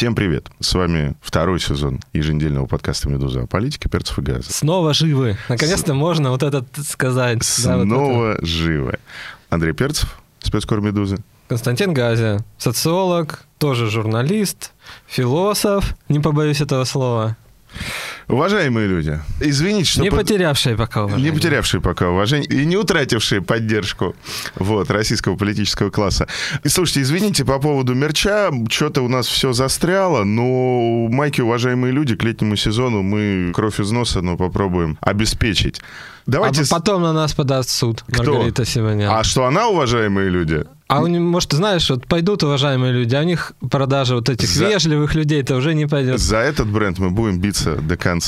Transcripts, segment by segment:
Всем привет! С вами второй сезон еженедельного подкаста «Медуза» о политике, перцев и газа. Снова живы. Наконец-то С... можно вот это сказать. Снова да, вот живы. Андрей Перцев, спецкор «Медузы». Константин Газя, социолог, тоже журналист, философ, не побоюсь этого слова. Уважаемые люди, извините, что... Не под... потерявшие пока уважение. Не потерявшие пока уважение и не утратившие поддержку вот, российского политического класса. И слушайте, извините по поводу мерча, что-то у нас все застряло, но майки, уважаемые люди, к летнему сезону мы кровь из носа, но попробуем обеспечить. Давайте... А потом на нас подаст суд Кто? Маргарита Симонян. А что, она, уважаемые люди? А у них, может, знаешь, вот пойдут уважаемые люди, а у них продажа вот этих За... вежливых людей-то уже не пойдет. За этот бренд мы будем биться до конца.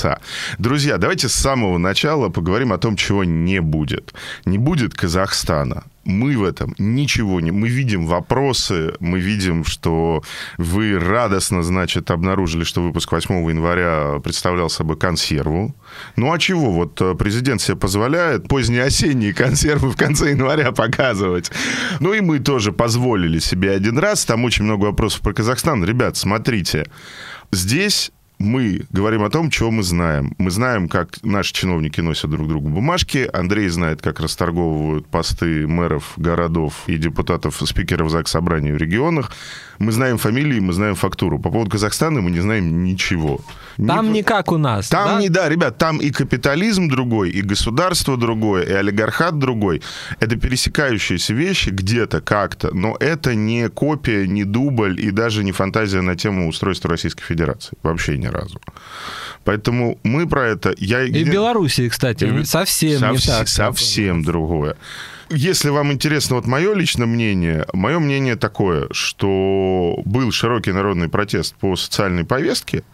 Друзья, давайте с самого начала поговорим о том, чего не будет. Не будет Казахстана мы в этом ничего не... Мы видим вопросы, мы видим, что вы радостно, значит, обнаружили, что выпуск 8 января представлял собой консерву. Ну а чего? Вот э, президент себе позволяет поздние осенние консервы в конце января показывать. Ну и мы тоже позволили себе один раз. Там очень много вопросов про Казахстан. Ребят, смотрите. Здесь мы говорим о том, чего мы знаем. Мы знаем, как наши чиновники носят друг другу бумажки. Андрей знает, как расторговывают посты мэров городов и депутатов, спикеров ЗАГС собраний в регионах. Мы знаем фамилии, мы знаем фактуру. По поводу Казахстана мы не знаем ничего. Там не, не как у нас. Там да? не, да, ребят, там и капитализм другой, и государство другое, и олигархат другой. Это пересекающиеся вещи где-то, как-то, но это не копия, не дубль и даже не фантазия на тему устройства Российской Федерации. Вообще ни разу. Поэтому мы про это... Я... И в Белоруссии, кстати, и... совсем Сов... не так. Совсем другое если вам интересно вот мое личное мнение, мое мнение такое, что был широкий народный протест по социальной повестке,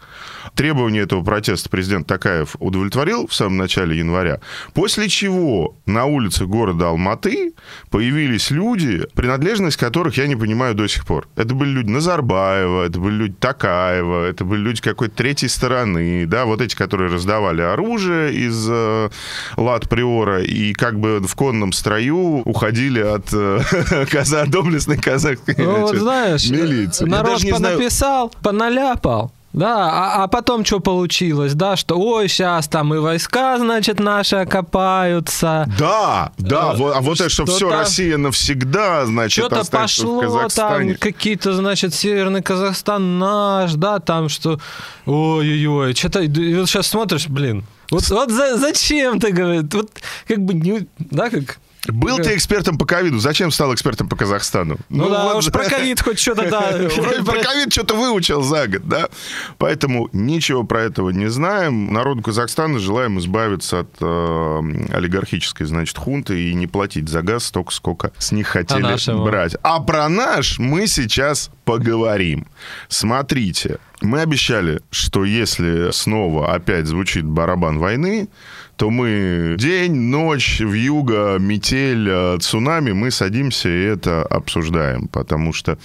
Требования этого протеста президент Такаев удовлетворил в самом начале января, после чего на улицах города Алматы появились люди, принадлежность которых я не понимаю до сих пор. Это были люди Назарбаева, это были люди Такаева, это были люди какой-то третьей стороны, да, вот эти, которые раздавали оружие из э, лад Приора и как бы в конном строю уходили от э, доблестной казахской ну, вот, знаешь, милиции. Народ понаписал, поналяпал. Да, а, а потом что получилось, да, что ой, сейчас там и войска, значит, наши окопаются. Да, да, э, вот, а вот это, что все Россия навсегда, значит, Что-то пошло там, какие-то, значит, Северный Казахстан наш, да, там что, ой-ой-ой, что-то, вот сейчас смотришь, блин, вот, вот за, зачем ты, говоришь, вот как бы, не, да, как был ты экспертом по ковиду, зачем стал экспертом по Казахстану? Ну, ну да, вот... уж про ковид хоть что-то, да. Про ковид что-то выучил за год, да? Поэтому ничего про этого не знаем. Народу Казахстана желаем избавиться от э, олигархической, значит, хунты и не платить за газ столько, сколько с них хотели брать. А про наш мы сейчас поговорим. Смотрите, мы обещали, что если снова опять звучит барабан войны, то мы день, ночь, в юго, метель, э, цунами, мы садимся и это обсуждаем, потому что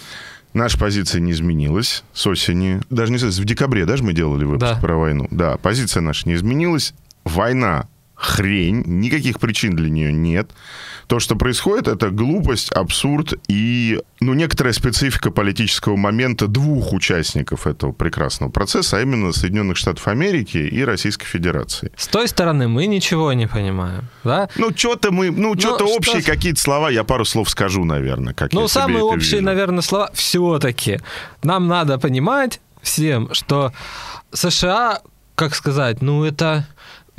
наша позиция не изменилась с осени. Даже не в декабре даже мы делали выпуск да. про войну. Да, позиция наша не изменилась. Война хрень, никаких причин для нее нет. То, что происходит, это глупость, абсурд и ну, некоторая специфика политического момента двух участников этого прекрасного процесса, а именно Соединенных Штатов Америки и Российской Федерации. С той стороны мы ничего не понимаем, да? Ну, что-то мы, ну, что-то ну, общие что... какие-то слова, я пару слов скажу, наверное, как Ну, самые общие, вижу. наверное, слова все-таки. Нам надо понимать всем, что США, как сказать, ну, это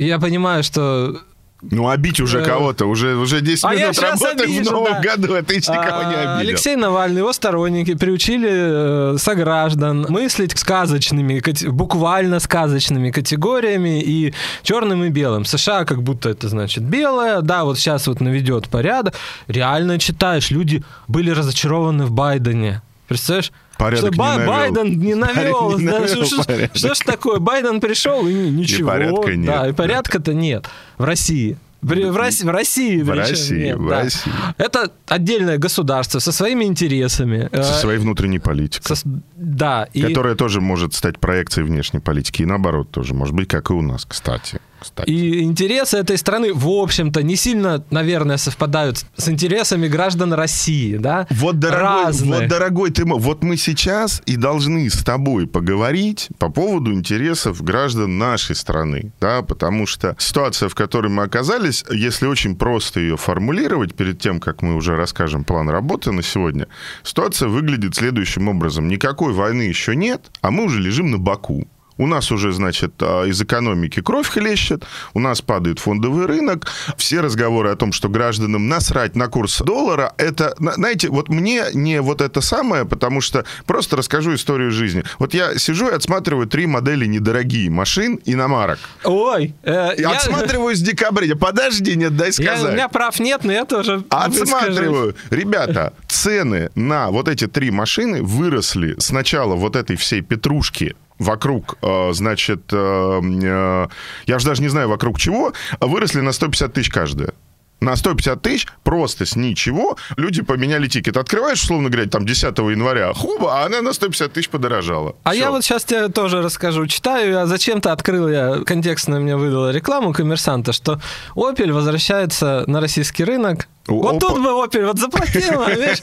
я понимаю, что ну, обить уже э, кого-то. Уже, уже 10 а минут работаем в Новом да. году, а ты еще никого не а, обидел. Алексей Навальный, его сторонники приучили э, сограждан мыслить сказочными, буквально сказочными категориями и черным и белым. США как будто это значит белое, да, вот сейчас вот наведет порядок. Реально читаешь, люди были разочарованы в Байдене. Представляешь? Порядок что не навел. Байден не навел. Не да, навел что, что- порядок. что ж такое? Байден пришел и ничего. порядка нет, Да, и да. порядка-то нет в России. В России, в России, В России, нет, в да. России. Это отдельное государство со своими интересами. Со Э, своей внутренней политикой. со- да, и, Которая тоже может стать проекцией внешней политики. И наоборот тоже. Может быть, как и у нас, кстати. Кстати. и интересы этой страны, в общем-то, не сильно, наверное, совпадают с интересами граждан России, да? Вот, дорогой, вот, дорогой ты мой, вот мы сейчас и должны с тобой поговорить по поводу интересов граждан нашей страны, да, потому что ситуация, в которой мы оказались, если очень просто ее формулировать перед тем, как мы уже расскажем план работы на сегодня, ситуация выглядит следующим образом. Никакой войны еще нет, а мы уже лежим на боку. У нас уже, значит, а, из экономики кровь хлещет, у нас падает фондовый рынок, все разговоры о том, что гражданам насрать на курс доллара, это, на- знаете, вот мне не вот это самое, потому что просто расскажу историю жизни. Вот я сижу и отсматриваю три модели недорогие машин иномарок. Ой, э, И отсматриваю с декабря. Подожди, нет, дай я- сказать. у меня прав нет, но я тоже выскажусь. Отсматриваю. Ребята, цены на вот эти три машины выросли с начала вот этой всей петрушки вокруг, э, значит, э, э, я же даже не знаю вокруг чего, выросли на 150 тысяч каждая. На 150 тысяч просто с ничего люди поменяли тикет. Открываешь, условно говоря, там 10 января, хуба, а она на 150 тысяч подорожала. А Всё. я вот сейчас тебе тоже расскажу. Читаю, я зачем-то открыл, я контекстно мне выдала рекламу коммерсанта, что Opel возвращается на российский рынок. Вот опа. тут бы Opel вот заплатил, видишь,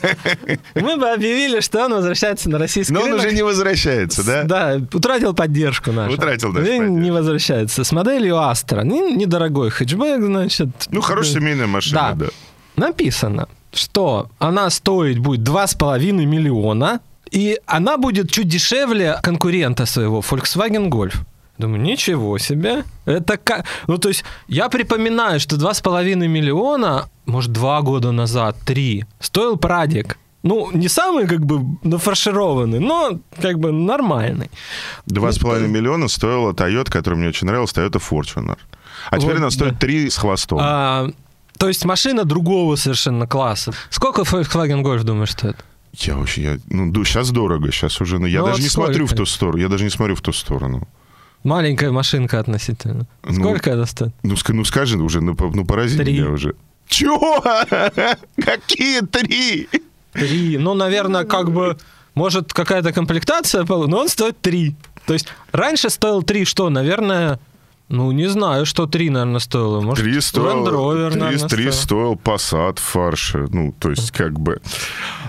мы бы объявили, что он возвращается на российский Но он рынок. уже не возвращается, да? Да, утратил поддержку нашу. Утратил И поддержку. не возвращается. С моделью Astra. Не- Недорогой хэтчбэк, значит. Ну, хорошая семейная машина, да. Да. Написано, что она стоить будет 2,5 миллиона, и она будет чуть дешевле конкурента своего, Volkswagen Golf. Думаю, ничего себе. Это как... Ну, то есть, я припоминаю, что 2,5 миллиона, может, два года назад, три, стоил Прадик. Ну, не самый, как бы, нафаршированный, но, как бы, нормальный. Два с Ну, половиной миллиона стоила Toyota, которая мне очень нравилась, Toyota Fortuner. А теперь Вот, она стоит да. с хвостом. А, то есть, машина другого совершенно класса. Сколько Volkswagen Golf, думаешь, стоит? Я вообще, я, ну, сейчас дорого, сейчас уже, ну, я Ну, даже вот не смотрю в сколько? ту сторону, я даже не смотрю в ту сторону. Маленькая машинка относительно. Ну, Сколько это стоит? Ну, ну скажи уже, ну, ну порази Три. меня уже. Чего? Какие три? Три. Ну, наверное, как бы, может, какая-то комплектация, но он стоит три. То есть раньше стоил три, что, наверное, ну, не знаю, что три, наверное, стоило. Может, Три Land стоил, Rover, три, наверное, три стоил. стоил Passat в фарше. Ну, то есть, как бы...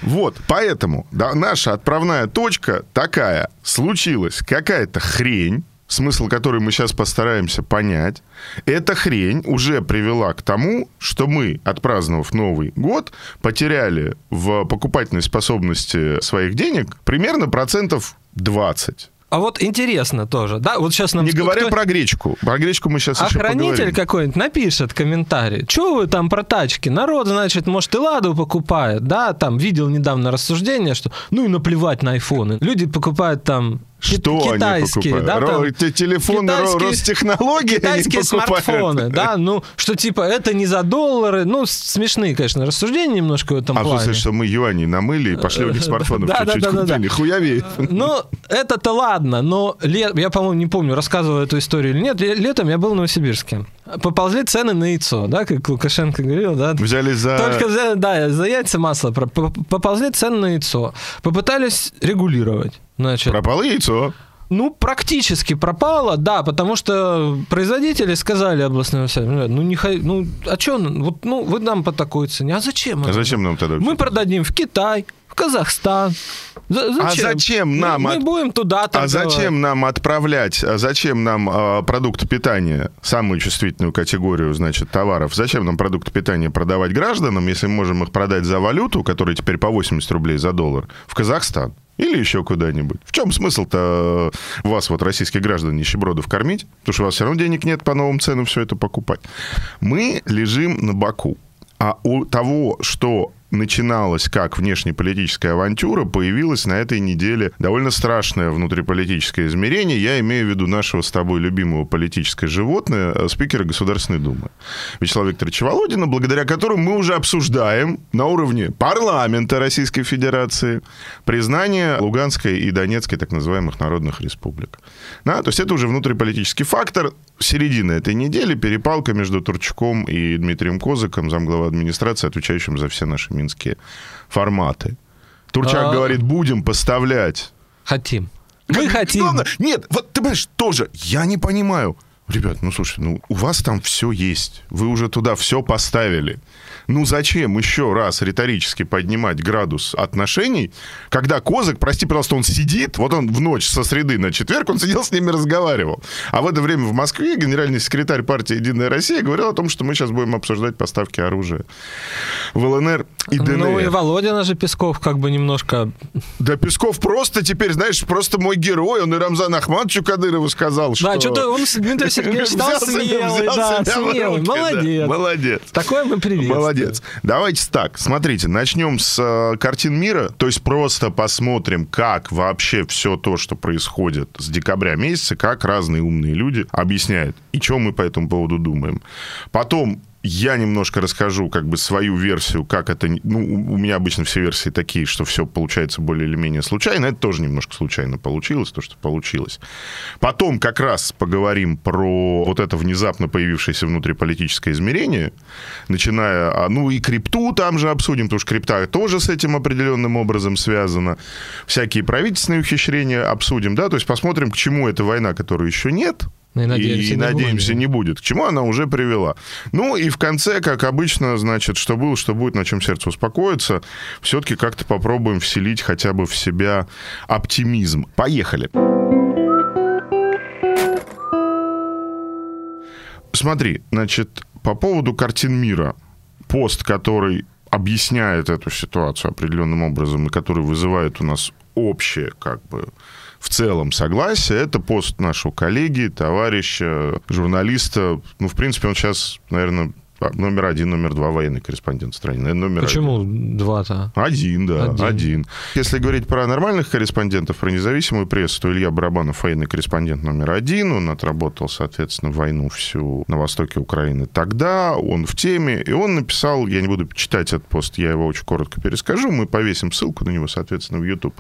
Вот, поэтому да, наша отправная точка такая. Случилась какая-то хрень, смысл которой мы сейчас постараемся понять. Эта хрень уже привела к тому, что мы, отпраздновав Новый год, потеряли в покупательной способности своих денег примерно процентов 20. А вот интересно тоже, да? Вот сейчас нам... Не говоря кто- про гречку. Про гречку мы сейчас еще Охранитель поговорим. какой-нибудь напишет комментарий. Что вы там про тачки? Народ, значит, может, и ладу покупает, да? Там видел недавно рассуждение, что ну и наплевать на айфоны. Люди покупают там Что они китайские, покупают? да, Ро- там те- телефоны Ро- китайские- Ростехнологии они китайские покупают. смартфоны, да, ну, что типа это не за доллары, ну, смешные, конечно, рассуждения немножко в этом А плане. смысле, что мы юани намыли и пошли у них смартфонов Да, да, чуть-чуть да, да, купили? да. Ну, это-то ладно, но ле- я, по-моему, не помню, рассказывал эту историю или нет. Ле- Летом я был в Новосибирске. Поползли цены на яйцо, да, как Лукашенко говорил, да. Взяли за... Только за, да, за яйца масло поползли цены на яйцо. Попытались регулировать. Значит, Пропало яйцо. ну, практически пропало, да, потому что производители сказали областным властям, ну, не, хо- ну, а что, вот, ну, вы нам по такой цене, а зачем? А зачем нам тогда? Мы продадим в Китай, в Казахстан. За- А зачем нам Мы, мы от- будем туда А торговать. зачем нам отправлять, а зачем нам э, продукты питания, самую чувствительную категорию, значит, товаров, зачем нам продукты питания продавать гражданам, если мы можем их продать за валюту, которая теперь по 80 рублей за доллар, в Казахстан? Или еще куда-нибудь. В чем смысл-то э, вас, вот, российских граждан, нищебродов, кормить? Потому что у вас все равно денег нет по новым ценам все это покупать. Мы лежим на боку. А у того, что начиналась как внешнеполитическая авантюра, появилась на этой неделе довольно страшное внутриполитическое измерение. Я имею в виду нашего с тобой любимого политическое животное, э, спикера Государственной Думы Вячеслава Викторовича Володина, благодаря которому мы уже обсуждаем на уровне парламента Российской Федерации признание Луганской и Донецкой так называемых народных республик. Да, то есть это уже внутриполитический фактор. Середина этой недели перепалка между Турчуком и Дмитрием Козыком, замглава администрации, отвечающим за все наши минские форматы. Турчак а... говорит, будем поставлять. Хотим. Мы как, хотим. Главное, нет, вот ты понимаешь, тоже, я не понимаю. Ребят, ну слушай, ну у вас там все есть. Вы уже туда все поставили. Ну зачем еще раз риторически поднимать градус отношений, когда Козак, прости, пожалуйста, он сидит, вот он в ночь со среды на четверг, он сидел с ними разговаривал. А в это время в Москве генеральный секретарь партии «Единая Россия» говорил о том, что мы сейчас будем обсуждать поставки оружия в ЛНР и ДНР. Ну и Володина же Песков как бы немножко... Да Песков просто теперь, знаешь, просто мой герой. Он и Рамзан Ахматовичу Кадырову сказал, что... Да, что-то он Сергеевич стал смелый, да, смелый. Молодец. Молодец. Такое мы приветствуем. Молодец. Давайте так, смотрите, начнем с э, картин мира, то есть просто посмотрим, как вообще все то, что происходит с декабря месяца, как разные умные люди объясняют, и что мы по этому поводу думаем. Потом я немножко расскажу как бы свою версию, как это... Ну, у меня обычно все версии такие, что все получается более или менее случайно. Это тоже немножко случайно получилось, то, что получилось. Потом как раз поговорим про вот это внезапно появившееся внутриполитическое измерение, начиная... А, ну, и крипту там же обсудим, потому что крипта тоже с этим определенным образом связана. Всякие правительственные ухищрения обсудим, да, то есть посмотрим, к чему эта война, которой еще нет, и надеемся, и, не, надеемся будет. не будет. К чему она уже привела. Ну и в конце, как обычно, значит, что было, что будет, на чем сердце успокоится, все-таки как-то попробуем вселить хотя бы в себя оптимизм. Поехали. Смотри, значит, по поводу картин мира. Пост, который объясняет эту ситуацию определенным образом и который вызывает у нас общее, как бы, в целом согласие. Это пост нашего коллеги, товарища, журналиста. Ну, в принципе, он сейчас, наверное, номер один, номер два военный корреспондент в стране. Наверное, номер Почему один. два-то? Один, да, один. один. Если говорить про нормальных корреспондентов, про независимую прессу, то Илья Барабанов военный корреспондент номер один. Он отработал, соответственно, войну всю на востоке Украины тогда. Он в теме. И он написал, я не буду читать этот пост, я его очень коротко перескажу. Мы повесим ссылку на него, соответственно, в YouTube.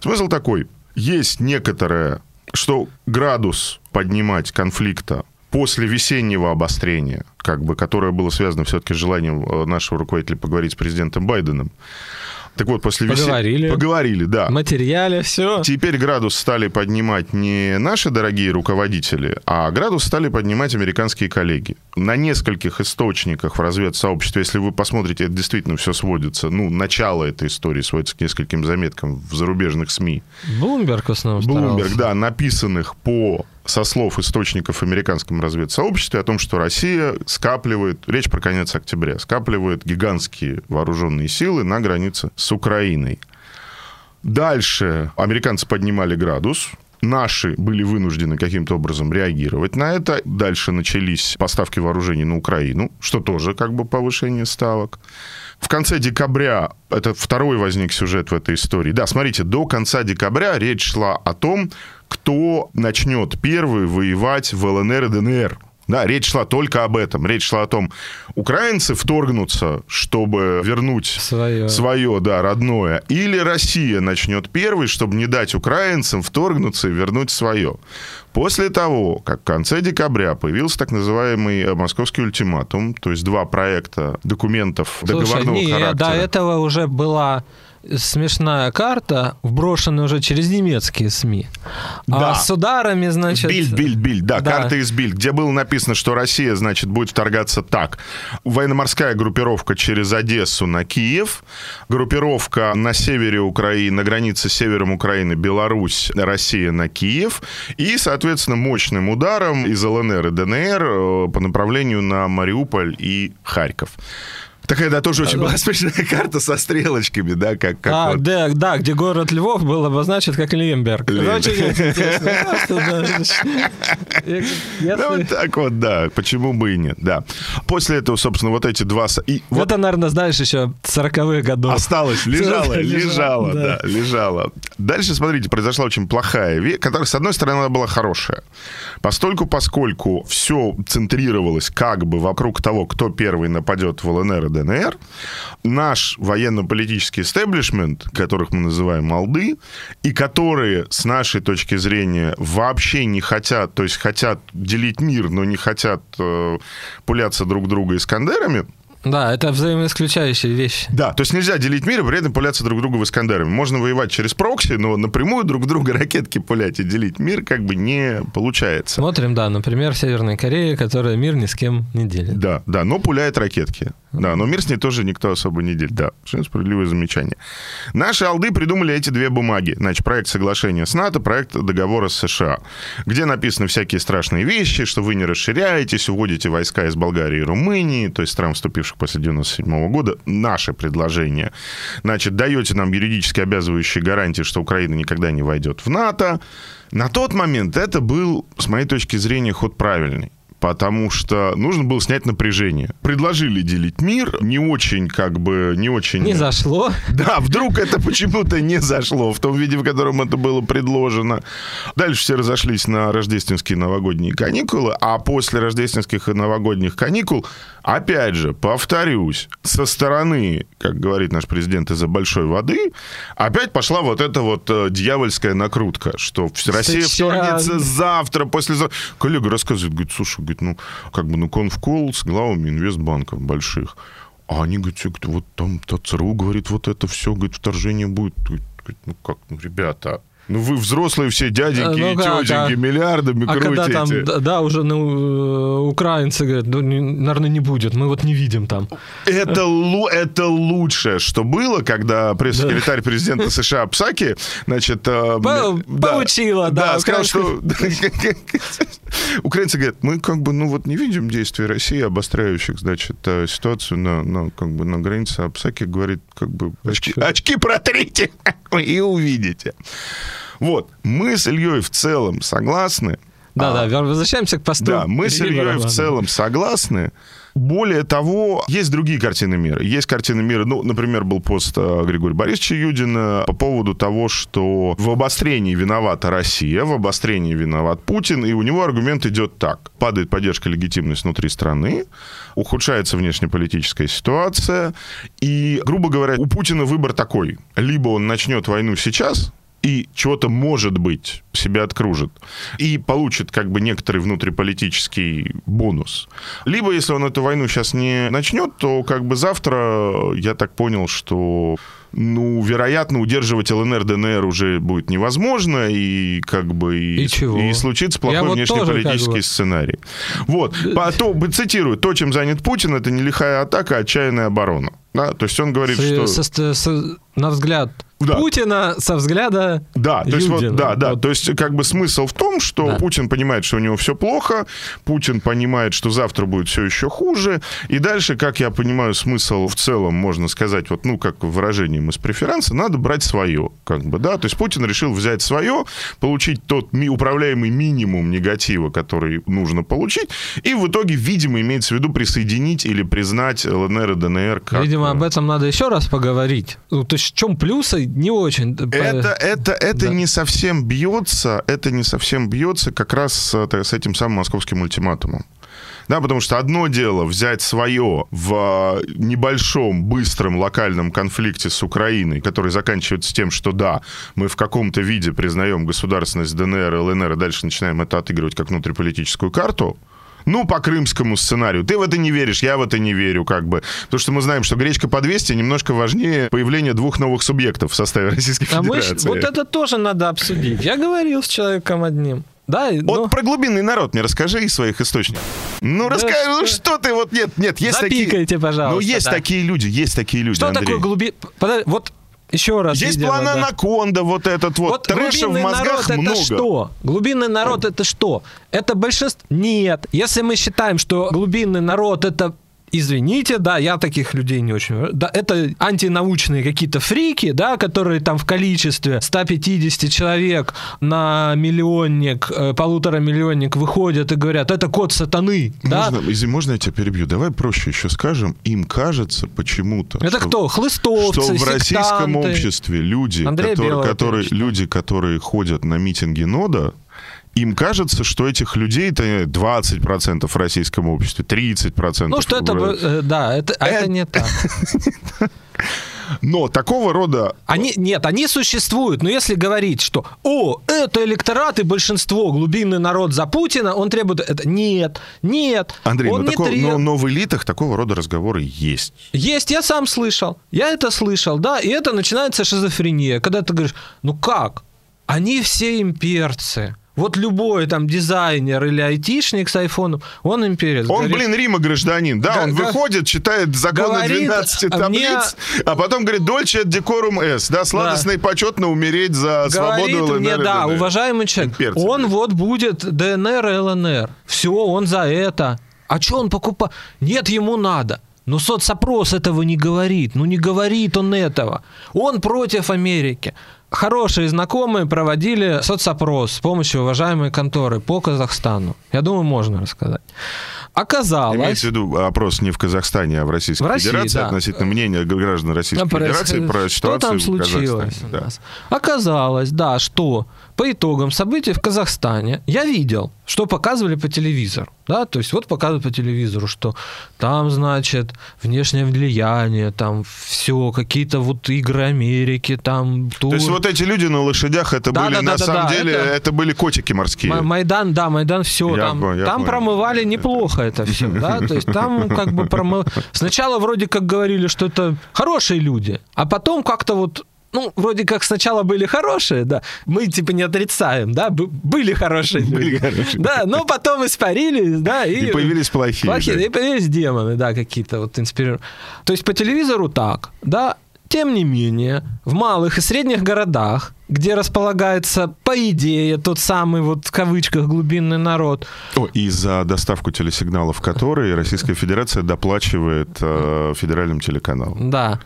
Смысл такой есть некоторое, что градус поднимать конфликта после весеннего обострения, как бы, которое было связано все-таки с желанием э, нашего руководителя поговорить с президентом Байденом, так вот, после Поговорили. Весе... Поговорили, да. Материале, все. Теперь градус стали поднимать не наши дорогие руководители, а градус стали поднимать американские коллеги. На нескольких источниках в разведсообществе, если вы посмотрите, это действительно все сводится, ну, начало этой истории сводится к нескольким заметкам в зарубежных СМИ. Блумберг в основном Блумберг, да, написанных по со слов источников в американском разведсообществе о том, что Россия скапливает, речь про конец октября, скапливает гигантские вооруженные силы на границе с Украиной. Дальше американцы поднимали градус, Наши были вынуждены каким-то образом реагировать на это. Дальше начались поставки вооружений на Украину, что тоже как бы повышение ставок. В конце декабря, это второй возник сюжет в этой истории. Да, смотрите, до конца декабря речь шла о том, кто начнет первый воевать в ЛНР и ДНР. Да, речь шла только об этом. Речь шла о том, украинцы вторгнутся, чтобы вернуть свое, свое да, родное, или Россия начнет первый, чтобы не дать украинцам вторгнуться и вернуть свое. После того, как в конце декабря появился так называемый э, московский ультиматум, то есть два проекта документов Слушай, договорного не, характера. До этого уже была смешная карта, вброшенная уже через немецкие СМИ. А да. А с ударами, значит... Бильд, Бильд, Бильд, да, да, карта из Бильд, где было написано, что Россия, значит, будет вторгаться так. Военно-морская группировка через Одессу на Киев, группировка на севере Украины, на границе с севером Украины, Беларусь, Россия на Киев, и, соответственно, мощным ударом из ЛНР и ДНР э, по направлению на Мариуполь и Харьков. Такая, да, тоже очень была смешная карта со стрелочками, да, как... как а, вот. да, да, где город Львов был обозначен как Лемберг. Лемберг. Ну, вот так вот, да, почему бы и нет, да. После этого, собственно, вот эти два... И вот Это, наверное, знаешь, еще 40-х годов. Осталось, лежало, Лежало, да. лежало. Дальше, смотрите, произошла очень плохая вещь, которая, с одной стороны, она была хорошая. Постольку, поскольку все центрировалось как бы вокруг того, кто первый нападет в ЛНР ДНР, наш военно-политический истеблишмент, которых мы называем Молды, и которые, с нашей точки зрения, вообще не хотят, то есть хотят делить мир, но не хотят э, пуляться друг друга Искандерами, Да, это взаимоисключающие вещи. да, то есть нельзя делить мир и при этом пуляться друг друга в Искандерами. Можно воевать через прокси, но напрямую друг друга ракетки пулять и делить мир как бы не получается. Смотрим, да, например, Северной Кореи, которая мир ни с кем не делит. Да, да, но пуляет ракетки. Да, но мир с ней тоже никто особо не делит. Да, совершенно справедливое замечание. Наши алды придумали эти две бумаги. Значит, проект соглашения с НАТО, проект договора с США, где написаны всякие страшные вещи, что вы не расширяетесь, уводите войска из Болгарии и Румынии, то есть стран, вступивших после 97 года. Наше предложение. Значит, даете нам юридически обязывающие гарантии, что Украина никогда не войдет в НАТО. На тот момент это был, с моей точки зрения, ход правильный потому что нужно было снять напряжение. Предложили делить мир, не очень, как бы, не очень... Не зашло. Да, вдруг это почему-то не зашло в том виде, в котором это было предложено. Дальше все разошлись на рождественские новогодние каникулы, а после рождественских и новогодних каникул, опять же, повторюсь, со стороны, как говорит наш президент, из-за большой воды, опять пошла вот эта вот э, дьявольская накрутка, что Россия вторгнется завтра, послезавтра. Коллега рассказывает, говорит, слушай, говорит, ну, как бы, ну, конфкол с главами инвестбанков больших. А они говорят, вот там то ЦРУ говорит, вот это все, говорит, вторжение будет. Говорит, ну как, ну, ребята, ну вы взрослые все дяденьки Ну и тетеньки, а- миллиардами А крутите. когда там, да, уже ну, э, украинцы говорят, ну, не- наверное, не будет, мы вот не видим там. Это, это лучшее, что было, когда пресс-секретарь президента США Псаки, значит... э, По- да, сказал, что... Украинцы говорят, мы как бы, ну вот не видим действий России, обостряющих, значит, э, ситуацию на, на, как бы, на границе. А Псаки говорит, как бы, очки, очки протрите и увидите. Вот, мы с Ильей в целом согласны, Да, да, вер- возвращаемся к посту. да, мы с Ильей в Барабанова. целом согласны. Более того, есть другие картины мира. Есть картины мира, ну, например, был пост э, Григория Борисовича Юдина по поводу того, что в обострении виновата Россия, в обострении виноват Путин, и у него аргумент идет так. Падает поддержка легитимность внутри страны, ухудшается внешнеполитическая ситуация, и, грубо говоря, у Путина выбор такой. Либо он начнет войну сейчас, и чего-то, может быть, себя откружит. И получит как бы некоторый внутриполитический бонус. Либо, если он эту войну сейчас не начнет, то как бы завтра, я так понял, что ну, вероятно, удерживать ЛНР, ДНР уже будет невозможно, и как бы и, И чего? и случится плохой Я вот внешнеполитический как бы- сценарий. Вот. По- то, цитирую, то, чем занят Путин, это не лихая атака, а отчаянная оборона. Да? То есть он говорит, С- что... со- со- на взгляд Да. Путина со взгляда Да, то есть, вот, да, да. Вот. То есть, как бы смысл в том, что Да. Путин понимает, что у него все плохо, Путин понимает, что завтра будет все еще хуже. И дальше, как я понимаю, смысл в целом, можно сказать, вот, ну, как выражением из преферанса, надо брать свое, как бы, да. То есть Путин решил взять свое, получить тот ми- управляемый минимум негатива, который нужно получить, и в итоге, видимо, имеется в виду присоединить или признать ЛНР и ДНР как... Видимо, э, об этом надо еще раз поговорить. Ну, то есть в чем плюсы, не очень. Это, это, это Да. не совсем бьется, это не совсем бьется как раз с, э, с этим самым московским ультиматумом. Да, потому что одно дело взять свое в э, небольшом, быстром локальном конфликте с Украиной, который заканчивается тем, что да, мы в каком-то виде признаем государственность ДНР ЛНР, и дальше начинаем это отыгрывать как внутриполитическую карту, ну, по крымскому сценарию. Ты в это не веришь, я в это не верю, как бы. Потому что мы знаем, что гречка по 200 немножко важнее появления двух новых субъектов в составе Российской А мы вот это тоже надо обсудить. Я говорил с человеком одним. Да, Вот ну, про глубинный народ мне расскажи из своих источников. Ну, Да расскажи, ну что- что ты, вот нет, нет, есть такие... запикайте, пожалуйста. Ну, есть да. такие люди, есть такие люди, Что Андрей. такое глуби... Подожди, вот еще раз. Есть видимо, план да. Анаконда, вот этот вот. Вот Трэша в глубинный мозгах народ много. это что? Глубинный народ это что? Это большинство? Нет. Если мы считаем, что глубинный народ это извините, да, я таких людей не очень... Да, это антинаучные какие-то фрики, да, которые там в количестве 150 человек на миллионник, э, полутора миллионник выходят и говорят, это код сатаны, можно, да? Извини, можно я тебя перебью? Давай проще еще скажем. Им кажется почему-то... Это что, кто? Хлыстовцы, Что в сектанты. российском обществе люди, Андрей которые, Белый, которые, люди, которые ходят на митинги нода, им кажется, что этих людей это 20% в российском обществе, 30%. Ну, что это, бы- э, да, это, а это Э- не так. Но такого рода... Они, нет, они существуют, но если говорить, что, о, это электорат и большинство, глубинный народ за Путина, он требует это. Нет, нет, Андрей, он но, не такого- требует. но- но в элитах такого рода разговоры есть. Есть, я сам слышал. Я это слышал, да, и это начинается шизофрения, когда ты говоришь, ну как? Они все имперцы. Вот любой там дизайнер или айтишник с айфоном, он имперец. Он, Говорит, блин, Рима гражданин, да, Га- он га- выходит, читает законы Говорит, 12 а мне- таблиц, а потом говорит, дольче от декорум С, да, сладостно и почетно умереть за свободу Говорит ЛНР. мне, да, ДНР». уважаемый человек, Имперцы, он блин. вот будет ДНР и ЛНР. Все, он за это. А что он покупает? Нет, ему надо. Но соцопрос этого не говорит. Ну не говорит он этого. Он против Америки. Хорошие знакомые проводили соцопрос с помощью уважаемой конторы по Казахстану. Я думаю, можно рассказать. Оказалось... Имеется в виду опрос не в Казахстане, а в Российской В России, Федерации да. относительно мнения граждан Российской про- Федерации про что ситуацию там в случилось Казахстане. у да. Оказалось, да, что по итогам событий в Казахстане я видел, что показывали по телевизору. Да, то есть вот показывают по телевизору, что там, значит, внешнее влияние, там все, какие-то вот игры Америки, там тур. То есть вот эти люди на лошадях, это Да, были да, на да, да, самом да, деле, это- это... были котики морские. Ма- Майдан, да, Майдан, все, Я там, по- я там понял. промывали неплохо это все, да, то есть там как бы промыл... Сначала вроде как говорили, что это хорошие люди, а потом как-то вот ну, вроде как сначала были хорошие, да, мы типа не отрицаем, да, были хорошие. Были хорошие. Да, но потом испарились, да, и... И появились плохие. Плохие, да. и появились демоны, да, какие-то вот инспирированные. То есть по телевизору так, да, тем не менее, в малых и средних городах, где располагается, по идее, тот самый вот в кавычках глубинный народ, О, и за доставку телесигналов, которые Российская Федерация доплачивает э, федеральным телеканалам. да,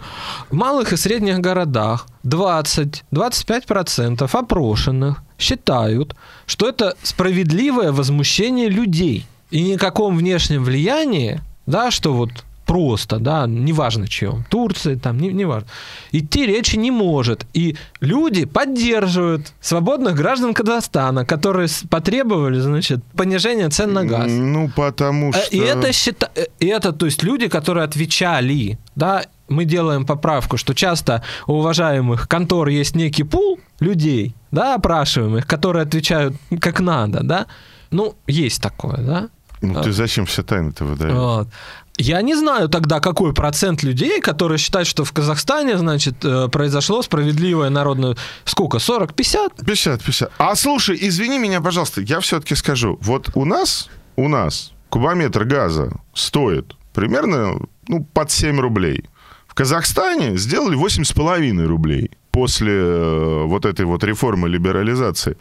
в малых и средних городах 20-25% опрошенных считают, что это справедливое возмущение людей. И никаком внешнем влиянии, да, что вот просто, да, неважно чем, Турции, там, не, неважно, идти речи не может. И люди поддерживают свободных граждан Казахстана, которые потребовали, значит, понижения цен на газ. Ну, потому Э, что... И это, счита... э, и это, то есть люди, которые отвечали, да, мы делаем поправку, что часто у уважаемых контор есть некий пул людей, да, опрашиваемых, которые отвечают как надо, да. Ну, есть такое, да. Ну, ты зачем все тайны-то выдаешь? Вот. Я не знаю тогда, какой процент людей, которые считают, что в Казахстане, значит, э, произошло справедливое народное... Сколько? 40? 50? 50, 50. А слушай, извини меня, пожалуйста, я все-таки скажу. Вот у нас, у нас кубометр газа стоит примерно ну, под 7 рублей. В Казахстане сделали 8,5 рублей после э, вот этой вот реформы либерализации.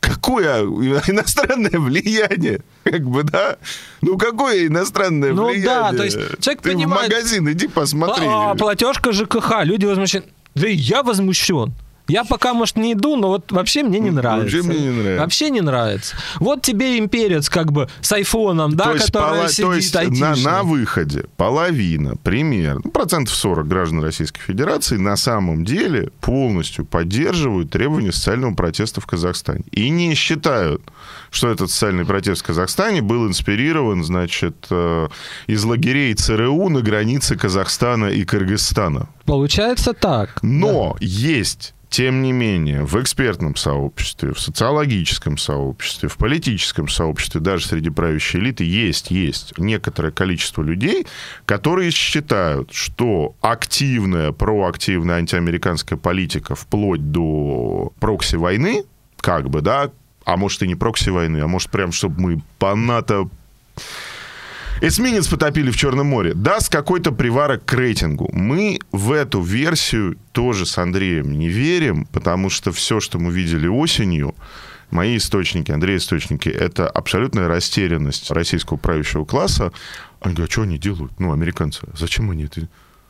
Какое иностранное влияние? Как бы, да? Ну, какое иностранное Ну влияние? да, то есть человек Ты понимает- в магазин иди посмотри. А, платежка ЖКХ, люди возмущены. Да и я возмущен. Я пока, может, не иду, но вот вообще мне не нравится. Вообще мне не нравится. Вообще не нравится. Вот тебе имперец как бы с айфоном, да, то который пола- сидит то есть на, айтишный. на выходе половина, примерно, ну, процентов 40 граждан Российской Федерации на самом деле полностью поддерживают требования социального протеста в Казахстане. И не считают, что этот социальный протест в Казахстане был инспирирован, значит, э, из лагерей ЦРУ на границе Казахстана и Кыргызстана. Получается так. Но есть тем не менее, в экспертном сообществе, в социологическом сообществе, в политическом сообществе, даже среди правящей элиты есть, есть некоторое количество людей, которые считают, что активная, проактивная антиамериканская политика вплоть до прокси-войны, как бы, да, а может и не прокси-войны, а может прям, чтобы мы по НАТО Эсминец потопили в Черном море. Даст какой-то приварок к рейтингу. Мы в эту версию тоже с Андреем не верим, потому что все, что мы видели осенью, мои источники, Андрей источники, это абсолютная растерянность российского правящего класса. Они говорят, «А что они делают? Ну, американцы, зачем они это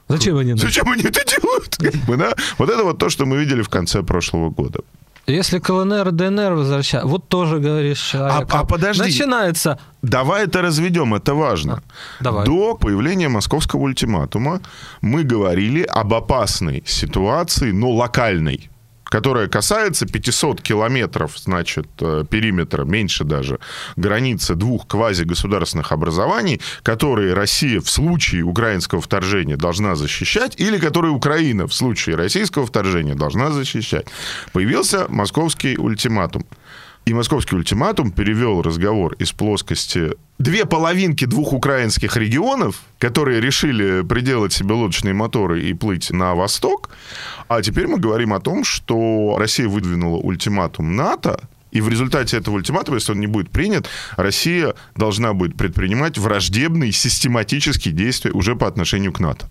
Зачем они? Зачем они это делают? Как бы, да? Вот это вот то, что мы видели в конце прошлого года. Если к ЛНР, ДНР возвращать, вот тоже говоришь... А, а подожди. Начинается... Давай это разведем, это важно. А, давай. До появления московского ультиматума мы говорили об опасной ситуации, но локальной которая касается 500 километров, значит, э, периметра, меньше даже, границы двух квазигосударственных образований, которые Россия в случае украинского вторжения должна защищать, или которые Украина в случае российского вторжения должна защищать. Появился московский ультиматум. И московский ультиматум перевел разговор из плоскости две половинки двух украинских регионов, которые решили приделать себе лодочные моторы и плыть на восток. А теперь мы говорим о том, что Россия выдвинула ультиматум НАТО, и в результате этого ультиматума, если он не будет принят, Россия должна будет предпринимать враждебные систематические действия уже по отношению к НАТО.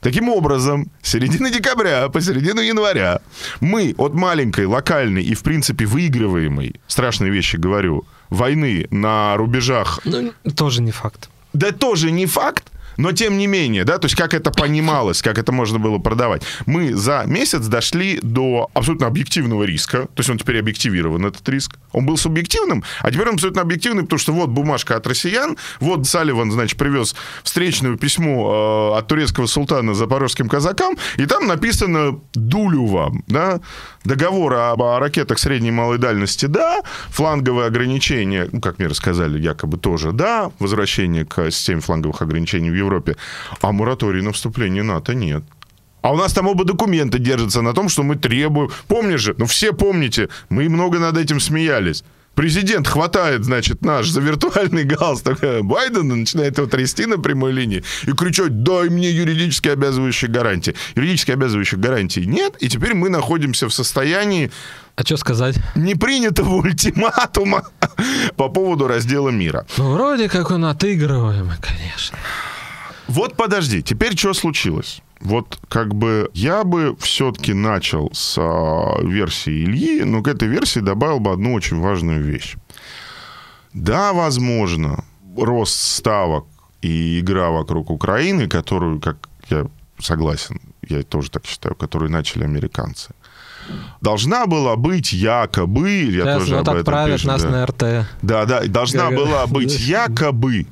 Таким образом, с середины декабря по середину января мы от маленькой, локальной и, в принципе, выигрываемой, страшные вещи говорю, войны на рубежах... Ну, тоже не факт. Да тоже не факт, но тем не менее, да, то есть как это понималось, как это можно было продавать. Мы за месяц дошли до абсолютно объективного риска, то есть он теперь объективирован, этот риск. Он был субъективным, а теперь он абсолютно объективный, потому что вот бумажка от россиян, вот Салливан, значит, привез встречное письмо э, от турецкого султана запорожским казакам, и там написано «дулю вам», да, договор об о ракетах средней и малой дальности, да, фланговые ограничения, ну, как мне рассказали, якобы тоже, да, возвращение к системе фланговых ограничений в Европе, а мораторий на вступление НАТО нет. А у нас там оба документа держатся на том, что мы требуем. Помнишь же, ну все помните, мы много над этим смеялись. Президент хватает, значит, наш за виртуальный галстук Байдена, начинает его трясти на прямой линии и кричать, дай мне юридически обязывающие гарантии. Юридически обязывающих гарантий нет, и теперь мы находимся в состоянии а что сказать? Непринятого ультиматума по поводу раздела мира. Ну, вроде как он отыгрываемый, конечно. Вот подожди, теперь что случилось? Вот как бы я бы все-таки начал с а, версии Ильи, но к этой версии добавил бы одну очень важную вещь. Да, возможно, рост ставок и игра вокруг Украины, которую, как я согласен, я тоже так считаю, которую начали американцы, должна была быть якобы, я Сейчас тоже об этом правят пишу, нас да. на РТ. Да, да, должна была быть якобы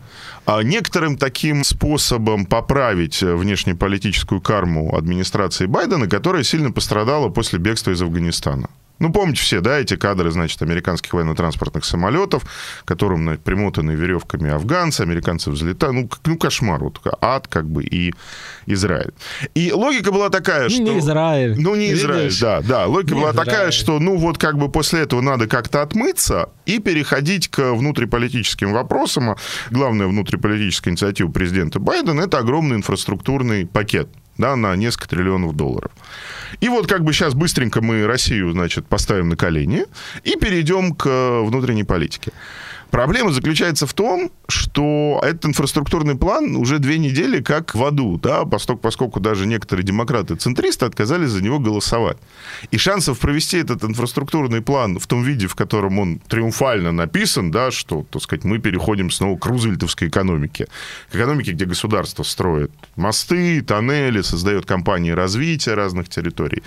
а некоторым таким способом поправить внешнеполитическую карму администрации Байдена, которая сильно пострадала после бегства из Афганистана. Ну, помните все, да, эти кадры, значит, американских военно-транспортных самолетов, которым примотаны веревками афганцы, американцы взлетают. Ну, ну, кошмар, вот ад как бы и Израиль. И логика была такая, что... Не Израиль. Ну, не Израиль, Видишь? да, да. Логика Не была Израиль. такая, что, ну, вот как бы после этого надо как-то отмыться и переходить к внутриполитическим вопросам. А главная внутриполитическая инициатива президента Байдена – это огромный инфраструктурный пакет да, на несколько триллионов долларов. И вот как бы сейчас быстренько мы Россию, значит, поставим на колени и перейдем к внутренней политике. Проблема заключается в том, что этот инфраструктурный план уже две недели как в аду, да, поскольку, поскольку даже некоторые демократы-центристы отказались за него голосовать. И шансов провести этот инфраструктурный план в том виде, в котором он триумфально написан, да, что, так сказать, мы переходим снова к рузвельтовской экономике. К экономике, где государство строит мосты, тоннели, создает компании развития разных территорий.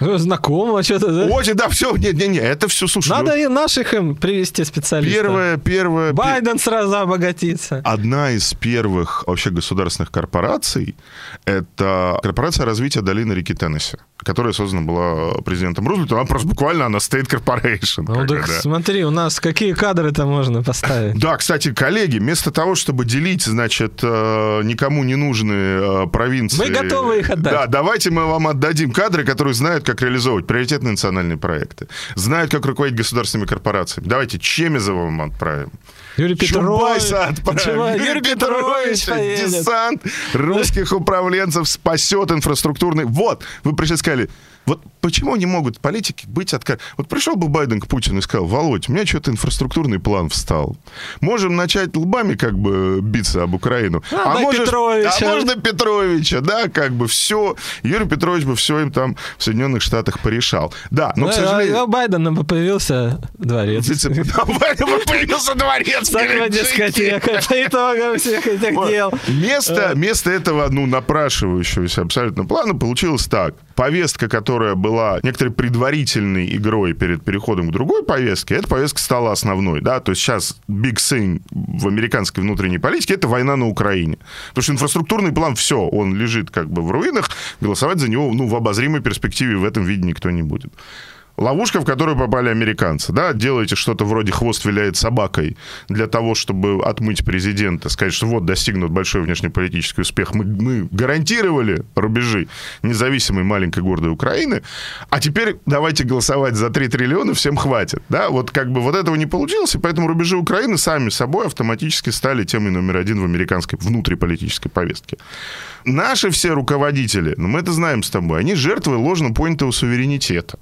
Знакомо что-то, да? Очень, да, все, не-не-не, это все, слушай, ну, Надо и наших им привести специалистов. первое, первое... пе- Байден сразу обогатится. Одна из первых вообще государственных корпораций – это корпорация развития долины реки Теннесси, которая создана была президентом Рузвельтом. Она просто буквально, она State Corporation. Ну так да. смотри, у нас какие кадры-то можно поставить? Да, кстати, коллеги, вместо того, чтобы делить, значит, э, никому не нужные э, провинции... Мы готовы их отдать. Да, давайте мы вам отдадим кадры, которые знают, как реализовывать приоритетные национальные проекты, знают, как руководить государственными корпорациями. Давайте Чемизова вам отправим. Юрий Петрович. Отправим. Юрий, Петрович, Петрович десант русских управленцев спасет инфраструктурный... Вот, вы пришли сказали, Вот почему не могут политики быть открыты? Вот пришел бы Байден к Путину и сказал, Володь, у меня что-то инфраструктурный план встал. Можем начать лбами как бы биться об Украину. А, а, можешь, а можно Петровича, да, как бы все. Юрий Петрович бы все им там в Соединенных Штатах порешал. Да, но, ну, к сожалению... А Байдена бы появился дворец. Байден бы появился дворец. Такая дискотека. По итогам всех этих дел. Место, место этого, ну, напрашивающегося абсолютно плана получилось так. Повестка, которая была некоторой предварительной игрой перед переходом к другой повестке, эта повестка стала основной, да, то есть сейчас big thing в американской внутренней политике — это война на Украине. Потому что инфраструктурный план, все, он лежит как бы в руинах, голосовать за него, ну, в обозримой перспективе в этом виде никто не будет ловушка, в которую попали американцы. Да, делаете что-то вроде «хвост виляет собакой» для того, чтобы отмыть президента, сказать, что вот достигнут большой внешнеполитический успех. Мы, мы гарантировали рубежи независимой маленькой гордой Украины, а теперь давайте голосовать за 3 триллиона, всем хватит. Да, вот как бы вот этого не получилось, и поэтому рубежи Украины сами собой автоматически стали темой номер один в американской внутриполитической повестке. Наши все руководители, ну мы это знаем с тобой, они жертвы ложно понятого суверенитета.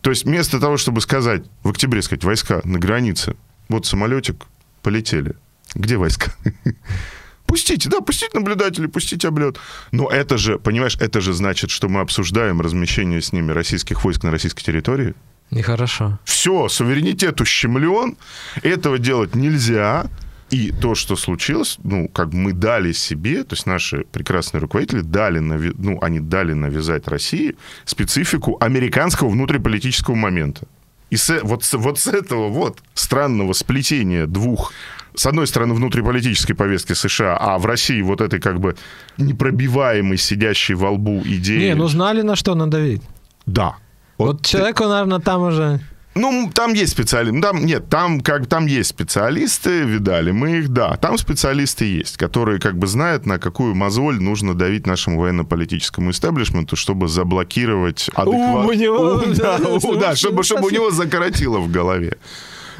То есть вместо того, чтобы сказать, в октябре сказать, войска на границе, вот самолетик, полетели. Где войска? Пустите, да, пустите наблюдателей, пустите облет. Но это же, понимаешь, это же значит, что мы обсуждаем размещение с ними российских войск на российской территории. Нехорошо. Все, суверенитет ущемлен, этого делать нельзя. И то, что случилось, ну, как мы дали себе, то есть наши прекрасные руководители дали, ну, они дали навязать России специфику американского внутриполитического момента. И с, вот, вот с этого вот странного сплетения двух, с одной стороны, внутриполитической повестки США, а в России вот этой как бы непробиваемой, сидящей во лбу идеи... Не, ну знали, на что надавить. Да. Вот, вот человеку, ты... наверное, там уже... Ну, там есть специалисты. Ну, там, нет, там, как, там есть специалисты, видали мы их, да. Там специалисты есть, которые как бы знают, на какую мозоль нужно давить нашему военно-политическому истеблишменту, чтобы заблокировать адекват... У него... да, да, чтобы, чтобы у него закоротило в голове.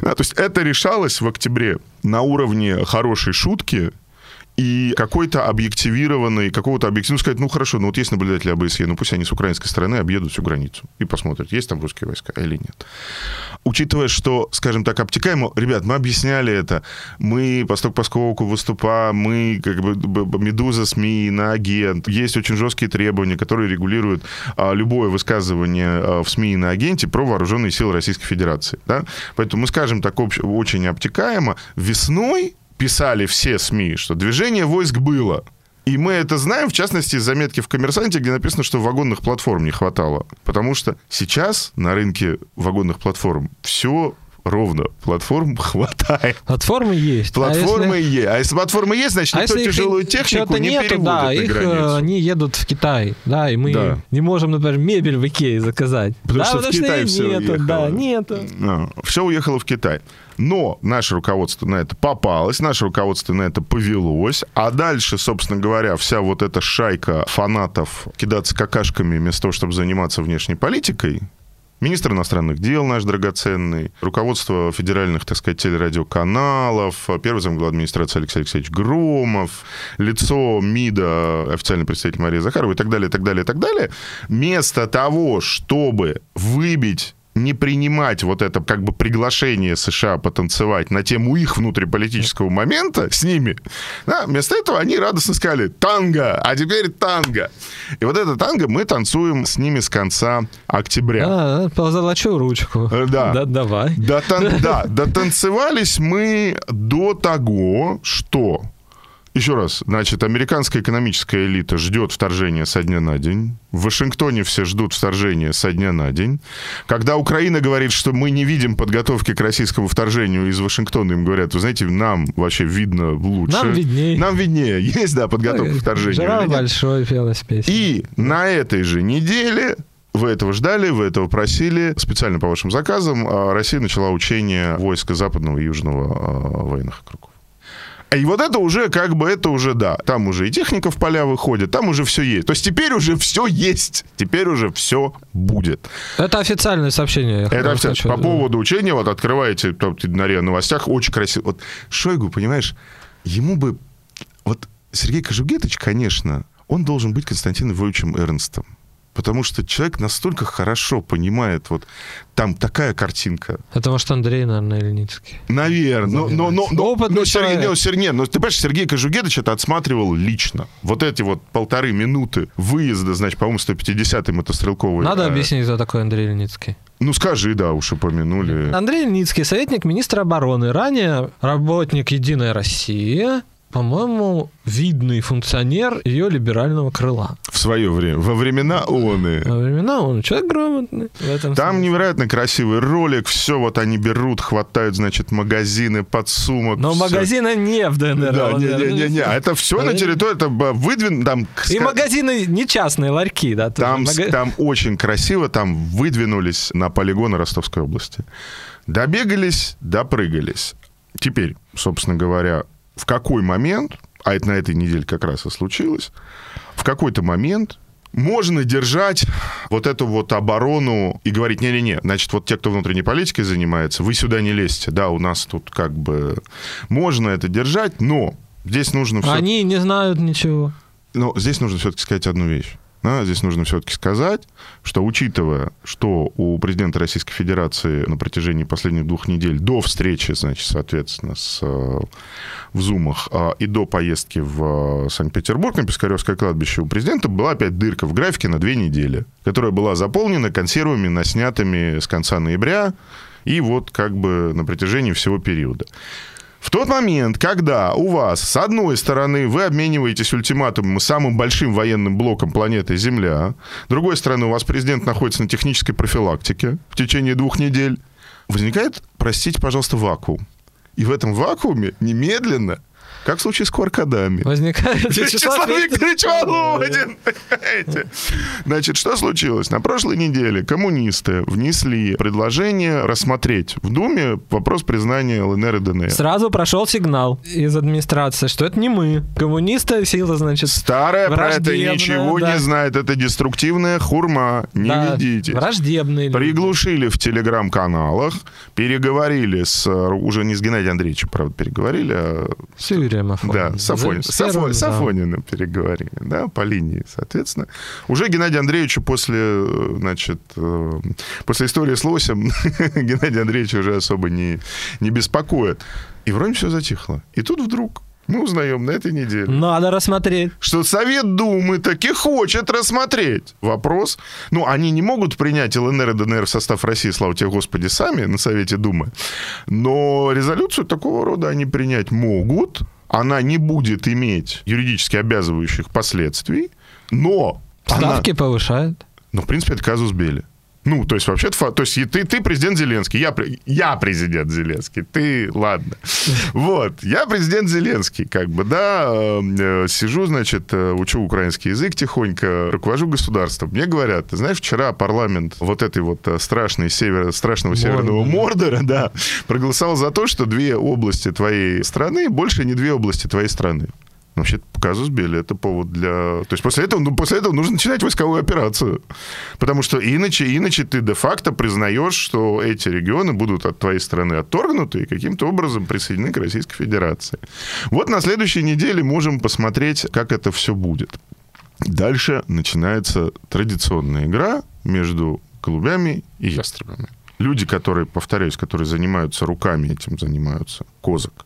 Да, то есть это решалось в октябре на уровне хорошей шутки, и какой-то объективированный, какого-то объективного сказать, ну хорошо, ну вот есть наблюдатели АБСЕ, ну пусть они с украинской стороны объедут всю границу и посмотрят, есть там русские войска или нет. Учитывая, что, скажем так, обтекаемо, ребят, мы объясняли это, мы посток посковку выступа, мы как бы Медуза, СМИ, на агент, есть очень жесткие требования, которые регулируют а, любое высказывание а, в СМИ и на агенте про вооруженные силы Российской Федерации. Да? Поэтому мы скажем так общ, очень обтекаемо, весной писали все СМИ, что движение войск было. И мы это знаем, в частности, из заметки в «Коммерсанте», где написано, что вагонных платформ не хватало. Потому что сейчас на рынке вагонных платформ все ровно. Платформ хватает. Платформы есть. Платформы а если... есть. А если платформы есть, значит, а никто тяжелую технику не нету, переводит да, на их, границу. Они едут в Китай, да, и мы да. не можем, например, мебель в Икее заказать. Потому да, что потому в Китай что все нету, уехало. Да, нету. А, все уехало в Китай. Но наше руководство на это попалось, наше руководство на это повелось, а дальше, собственно говоря, вся вот эта шайка фанатов кидаться какашками вместо того, чтобы заниматься внешней политикой, Министр иностранных дел наш драгоценный, руководство федеральных, так сказать, телерадиоканалов, первый замглава администрации Алексей Алексеевич Громов, лицо МИДа, официальный представитель Мария Захарова и так далее, и так далее, и так далее. Вместо того, чтобы выбить не принимать вот это как бы приглашение США потанцевать на тему их внутриполитического момента с ними, да, вместо этого они радостно сказали «танго», а теперь танго. И вот это танго мы танцуем с ними с конца октября. А, позолочу ручку. Э, да. Да, давай. Да, тан- да, дотанцевались мы до того, что еще раз, значит, американская экономическая элита ждет вторжения со дня на день. В Вашингтоне все ждут вторжения со дня на день. Когда Украина говорит, что мы не видим подготовки к российскому вторжению из Вашингтона, им говорят, вы знаете, нам вообще видно лучше. Нам виднее. Нам виднее. Есть, да, подготовка к вторжению. Жара большой пелась песня. И на этой же неделе вы этого ждали, вы этого просили. Специально по вашим заказам а Россия начала учение войска западного и южного а, военных округов. И вот это уже как бы, это уже, да, там уже и техника в поля выходит, там уже все есть. То есть теперь уже все есть, теперь уже все будет. Это официальное сообщение. Это официально. По поводу учения, вот открываете там, на РИА новостях, очень красиво. Вот Шойгу, понимаешь, ему бы... Вот Сергей Кожугетович, конечно, он должен быть Константином Львовичем Эрнстом. Потому что человек настолько хорошо понимает, вот там такая картинка. Это может Андрей, наверное, Ильницкий. Наверное. Но, но, но, но, но, Сергей, но, Сергей, но ты понимаешь, Сергей Кожугедович это отсматривал лично. Вот эти вот полторы минуты выезда, значит, по-моему, 150-й мотострелковый. Надо э... объяснить, кто такой Андрей Ильницкий. Ну, скажи, да, уж упомянули. Андрей Ильницкий, советник министра обороны, ранее работник «Единой России», по-моему, видный функционер ее либерального крыла. В свое время, во времена ООН. Во времена ООН. Человек грамотный. В этом Там смысле. невероятно красивый ролик, все вот они берут, хватают, значит, магазины, подсумок. Но все. магазина не в ДНР. Да, не-не-не, это все на территории, это выдвин, там... И магазины не частные, ларьки, да? Там, маг... там очень красиво, там выдвинулись на полигоны Ростовской области. Добегались, допрыгались. Теперь, собственно говоря, в какой момент, а это на этой неделе как раз и случилось, в какой-то момент можно держать вот эту вот оборону и говорить, не-не-не, значит, вот те, кто внутренней политикой занимается, вы сюда не лезьте, да, у нас тут как бы можно это держать, но здесь нужно... Все... Они не знают ничего. Но здесь нужно все-таки сказать одну вещь. Да, здесь нужно все-таки сказать, что учитывая, что у президента Российской Федерации на протяжении последних двух недель до встречи, значит, соответственно, с, э, в Зумах а, и до поездки в э, Санкт-Петербург на Пискаревское кладбище у президента была опять дырка в графике на две недели, которая была заполнена консервами, наснятыми с конца ноября и вот как бы на протяжении всего периода. В тот момент, когда у вас, с одной стороны, вы обмениваетесь ультиматумом самым большим военным блоком планеты Земля, с другой стороны, у вас президент находится на технической профилактике в течение двух недель, возникает, простите, пожалуйста, вакуум. И в этом вакууме немедленно как в случае с кваркадами. Возникает Вячеслав Викторович Володин. Значит, что случилось? На прошлой неделе коммунисты внесли предложение рассмотреть в Думе вопрос признания ЛНР и ДНР. Сразу прошел сигнал из администрации, что это не мы. Коммунисты, сила, значит, Старая про это ничего да. не знает. Это деструктивная хурма. Не да, ведите. Враждебные Приглушили в телеграм-каналах, переговорили с... Уже не с Геннадием Андреевичем, правда, переговорили, а... С Юрием Афониным. Да, с, Афон... с, Афон... с Афониным переговорили, да, по линии, соответственно. Уже Геннадию Андреевичу после, значит, э, после истории с Лосем Геннадий Андреевич уже особо не, не беспокоит. И вроде все затихло. И тут вдруг мы узнаем на этой неделе. Надо рассмотреть. Что Совет Думы таки хочет рассмотреть вопрос. Ну, они не могут принять ЛНР и ДНР в состав России, слава тебе Господи, сами на Совете Думы. Но резолюцию такого рода они принять могут. Она не будет иметь юридически обязывающих последствий, но... Ставки она... повышают. Ну, в принципе, это казус Бели. Ну, то есть, вообще-то, то есть, ты, ты президент Зеленский, я, я президент Зеленский, ты, ладно. Вот, я президент Зеленский, как бы, да, э, сижу, значит, э, учу украинский язык тихонько, руковожу государством. Мне говорят, ты знаешь, вчера парламент вот этой вот э, страшной север, страшного Мордор. северного Мордора, да, проголосовал за то, что две области твоей страны больше не две области твоей страны. Вообще, казус Белли это повод для... То есть после этого, ну, после этого нужно начинать войсковую операцию. Потому что иначе, иначе ты де-факто признаешь, что эти регионы будут от твоей страны отторгнуты и каким-то образом присоединены к Российской Федерации. Вот на следующей неделе можем посмотреть, как это все будет. Дальше начинается традиционная игра между голубями и ястребами. Люди, которые, повторяюсь, которые занимаются руками этим, занимаются козак,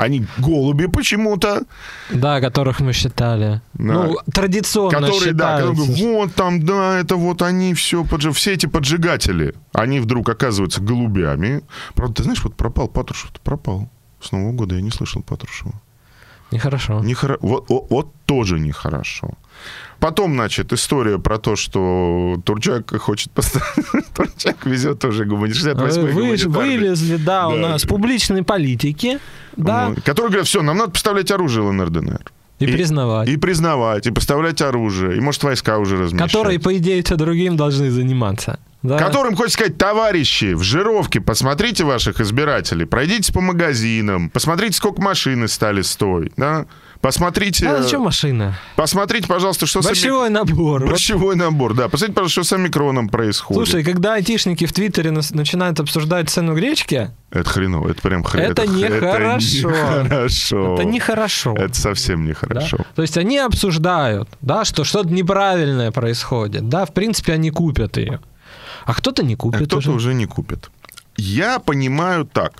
они голуби почему-то. Да, которых мы считали. Да. Ну, традиционно которые, да, которые, вот там, да, это вот они все, подж... все эти поджигатели, они вдруг оказываются голубями. Правда, ты знаешь, вот пропал Патрушев, пропал. С Нового года я не слышал Патрушева. Нехорошо. Нехоро... Вот, вот, вот тоже нехорошо. Потом, значит, история про то, что Турчак хочет поставить... Турчак везет тоже гуманитарный 68 Вы, Вылезли, да, да, у нас публичные политики, да. Которые говорят, все, нам надо поставлять оружие ЛНР, ДНР. И, и признавать. И признавать, и поставлять оружие. И, может, войска уже размещать. Которые, по идее, все другим должны заниматься. Да. Которым хочется сказать, товарищи, в жировке посмотрите ваших избирателей, пройдитесь по магазинам, посмотрите, сколько машины стали стоить, да? Посмотрите... А зачем машина? Посмотрите, пожалуйста, что Борщевой с... набор. Борщевой вот. набор, да. Посмотрите, пожалуйста, что с омикроном происходит. Слушай, когда айтишники в Твиттере начинают обсуждать цену гречки... Это хреново, это прям хреново. Это, это нехорошо. Это нехорошо. Это нехорошо. Это совсем нехорошо. Да? То есть они обсуждают, да, что что-то неправильное происходит. Да, в принципе, они купят ее. А кто-то не купит. А кто-то уже не купит. Я понимаю так.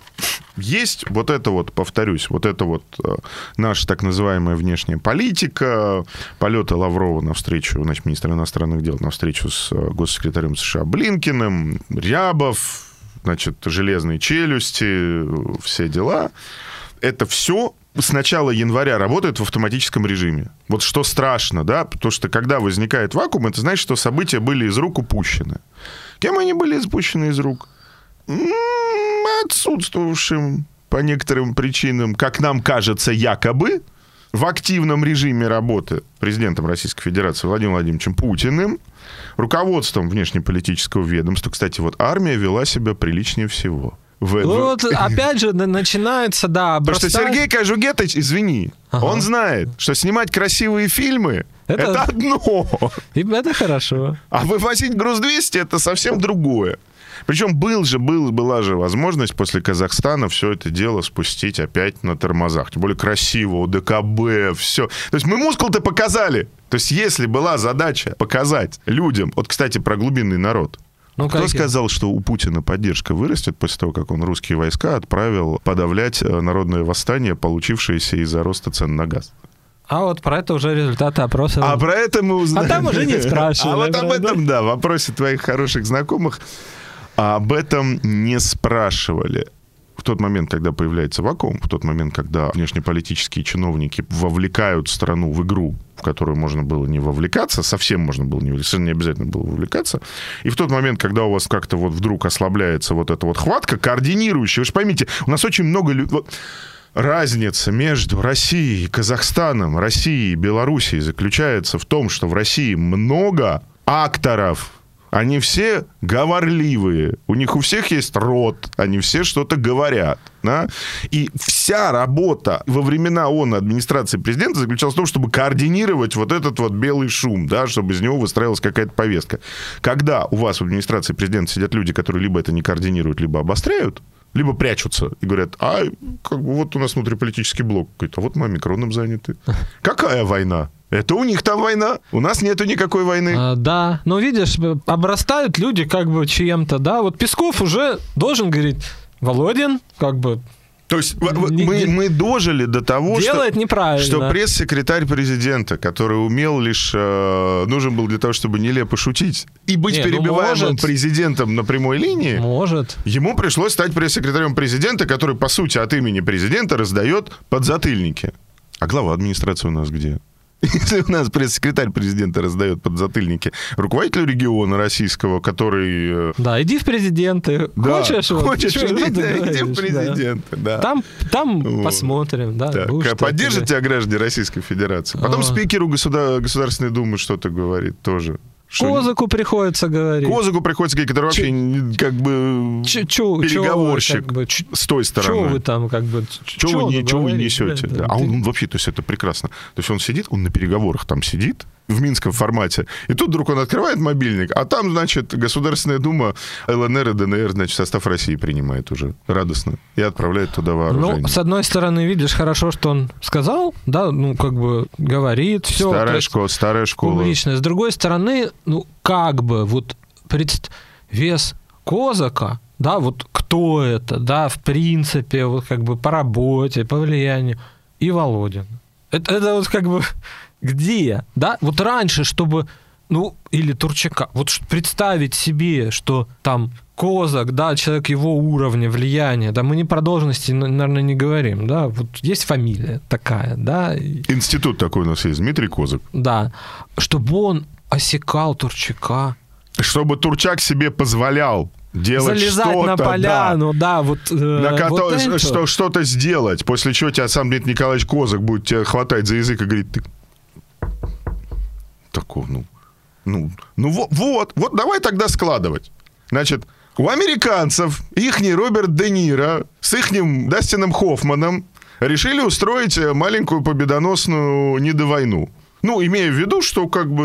Есть вот это вот, повторюсь, вот это вот э, наша так называемая внешняя политика, полеты Лаврова на встречу, значит, министра иностранных дел на встречу с э, госсекретарем США Блинкиным, Рябов, значит, железные челюсти, все дела. Это все с начала января работает в автоматическом режиме. Вот что страшно, да, потому что когда возникает вакуум, это значит, что события были из рук упущены. Кем они были спущены из рук? Отсутствовавшим по некоторым причинам, как нам кажется, якобы, в активном режиме работы президентом Российской Федерации Владимиром Владимировичем Путиным, руководством внешнеполитического ведомства. Кстати, вот армия вела себя приличнее всего. В, ну, вот, опять же, начинается, да, обрастать... Потому что Сергей Кожугетович, извини, ага. он знает, что снимать красивые фильмы это, это одно. И это хорошо. А вывозить груз 200 это совсем другое. Причем был же, был, была же возможность после Казахстана все это дело спустить опять на тормозах. Тем более красиво, ДКБ, все. То есть мы мускул-то показали. То есть если была задача показать людям, вот, кстати, про глубинный народ, ну, Кто как сказал, что у Путина поддержка вырастет после того, как он русские войска отправил подавлять э, народное восстание, получившееся из-за роста цен на газ? А вот про это уже результаты опроса. А про это мы узнаем. А там уже не спрашивали. А вот об этом, да, в вопросе твоих хороших знакомых а об этом не спрашивали. В тот момент, когда появляется вакуум, в тот момент, когда внешнеполитические чиновники вовлекают страну в игру, в которую можно было не вовлекаться, совсем можно было не, совершенно не обязательно было вовлекаться, и в тот момент, когда у вас как-то вот вдруг ослабляется вот эта вот хватка координирующая, вы же поймите, у нас очень много людей... Разница между Россией и Казахстаном, Россией и Белоруссией заключается в том, что в России много акторов, они все говорливые, у них у всех есть рот, они все что-то говорят. Да? И вся работа во времена ООН администрации президента заключалась в том, чтобы координировать вот этот вот белый шум, да, чтобы из него выстраивалась какая-то повестка. Когда у вас в администрации президента сидят люди, которые либо это не координируют, либо обостряют, либо прячутся и говорят, а как бы вот у нас внутриполитический блок какой-то, а вот мы омикроном заняты. Какая война? Это у них там война, у нас нету никакой войны. А, да, но видишь, обрастают люди как бы чем-то, да. Вот Песков уже должен говорить, Володин, как бы то есть не, мы, мы дожили до того, делает что, неправильно. что пресс-секретарь президента, который умел лишь, э, нужен был для того, чтобы нелепо шутить и быть не, ну, перебиваемым ну, президентом на прямой линии, может. ему пришлось стать пресс-секретарем президента, который, по сути, от имени президента раздает подзатыльники. А глава администрации у нас где? Если у нас пресс-секретарь президента раздает подзатыльники руководителю региона российского, который... Э, да, иди в президенты. Да, хочешь? Хочешь, вот, иди, да, иди в президенты, да. да. Там, там вот. посмотрим, да. Так, поддержат тебя граждане Российской Федерации. Потом а. спикеру государ... Государственной Думы что-то говорит тоже. Козаку приходится говорить. Козаку приходится говорить, который вообще Ч... как бы Ч... Переговорщик как бы, с той стороны. Что вы там как бы... Что вы, вы несете? Да. А он вообще, то есть это прекрасно. То есть он сидит, он на переговорах там сидит, в минском формате. И тут вдруг он открывает мобильник, а там, значит, Государственная Дума ЛНР и ДНР, значит, состав России принимает уже радостно и отправляет туда вооружение. Ну, с одной стороны, видишь, хорошо, что он сказал, да, ну, как бы говорит, все. Старая школа, старая школа. Публично. С другой стороны, ну, как бы, вот пред... вес Козака, да, вот кто это, да, в принципе, вот как бы по работе, по влиянию, и Володин. Это, это вот как бы где, да, вот раньше, чтобы, ну, или Турчака, вот представить себе, что там Козак, да, человек его уровня, влияния, да, мы не про должности, наверное, не говорим, да, вот есть фамилия такая, да. Институт такой у нас есть, Дмитрий Козак. Да, чтобы он осекал Турчака. Чтобы Турчак себе позволял делать Залезать что-то, на поляну, да, да вот, э, на кото... вот что, что-то сделать, после чего тебя сам Дмитрий Николаевич Козак будет тебя хватать за язык и говорить, ты такого, ну, ну, ну вот, вот, вот давай тогда складывать. Значит, у американцев ихний Роберт Де Ниро с ихним Дастином Хоффманом решили устроить маленькую победоносную недовойну. Ну, имея в виду, что как бы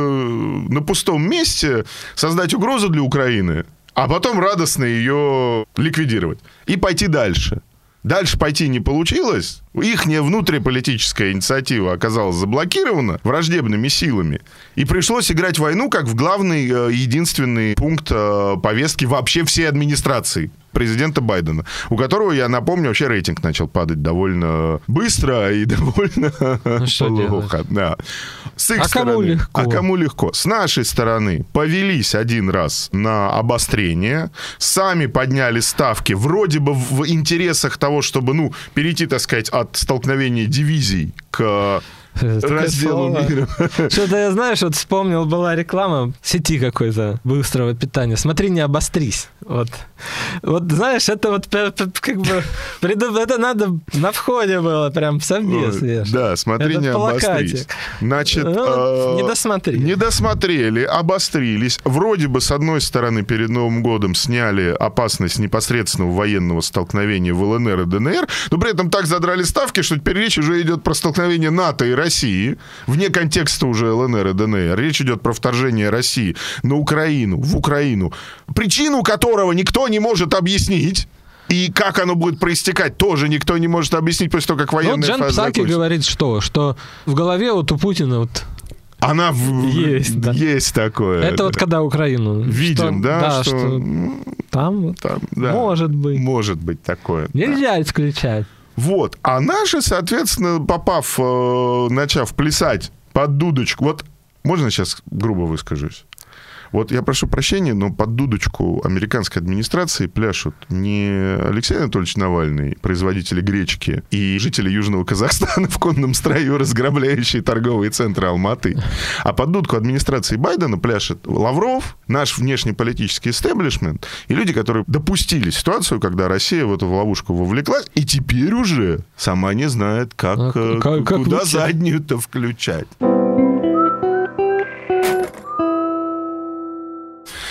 на пустом месте создать угрозу для Украины, а потом радостно ее ликвидировать и пойти дальше. Дальше пойти не получилось. Их внутриполитическая инициатива оказалась заблокирована враждебными силами. И пришлось играть войну как в главный, э, единственный пункт э, повестки вообще всей администрации президента Байдена, у которого, я напомню, вообще рейтинг начал падать довольно быстро и довольно ну, плохо. Да. С их а стороны, кому легко? А кому легко? С нашей стороны повелись один раз на обострение, сами подняли ставки, вроде бы в интересах того, чтобы, ну, перейти, так сказать, от столкновения дивизий к разделу мира. Что-то я, знаешь, вот вспомнил, была реклама сети какой-то быстрого питания. Смотри, не обострись. Вот. Вот, знаешь, это вот как бы... Это надо на входе было, прям совбез. Да, смотри, не обострись. Значит... Ну, э, не досмотрели. Не досмотрели, обострились. Вроде бы, с одной стороны, перед Новым годом сняли опасность непосредственного военного столкновения в ЛНР и ДНР, но при этом так задрали ставки, что теперь речь уже идет про столкновение НАТО и России, вне контекста уже ЛНР и ДНР. Речь идет про вторжение России на Украину, в Украину. Причину которого никто не может объяснить. И как оно будет проистекать, тоже никто не может объяснить после того, как военная ну, Джан фаза Псаки закончится. говорит что? Что в голове вот у Путина вот она в... есть, да. есть такое. Это вот когда Украину видим, что, да, да, что, что там, там да, может быть, может быть такое. Нельзя да. исключать. Вот. А наши, соответственно, попав, э, начав плясать под дудочку, вот можно сейчас грубо выскажусь? Вот я прошу прощения, но под дудочку американской администрации пляшут не Алексей Анатольевич Навальный, производители гречки, и жители Южного Казахстана в конном строю, разграбляющие торговые центры Алматы, а под дудку администрации Байдена пляшет Лавров, наш внешнеполитический истеблишмент, и люди, которые допустили ситуацию, когда Россия в эту ловушку вовлеклась, и теперь уже сама не знает, как, а, э, как, как куда заднюю-то включать.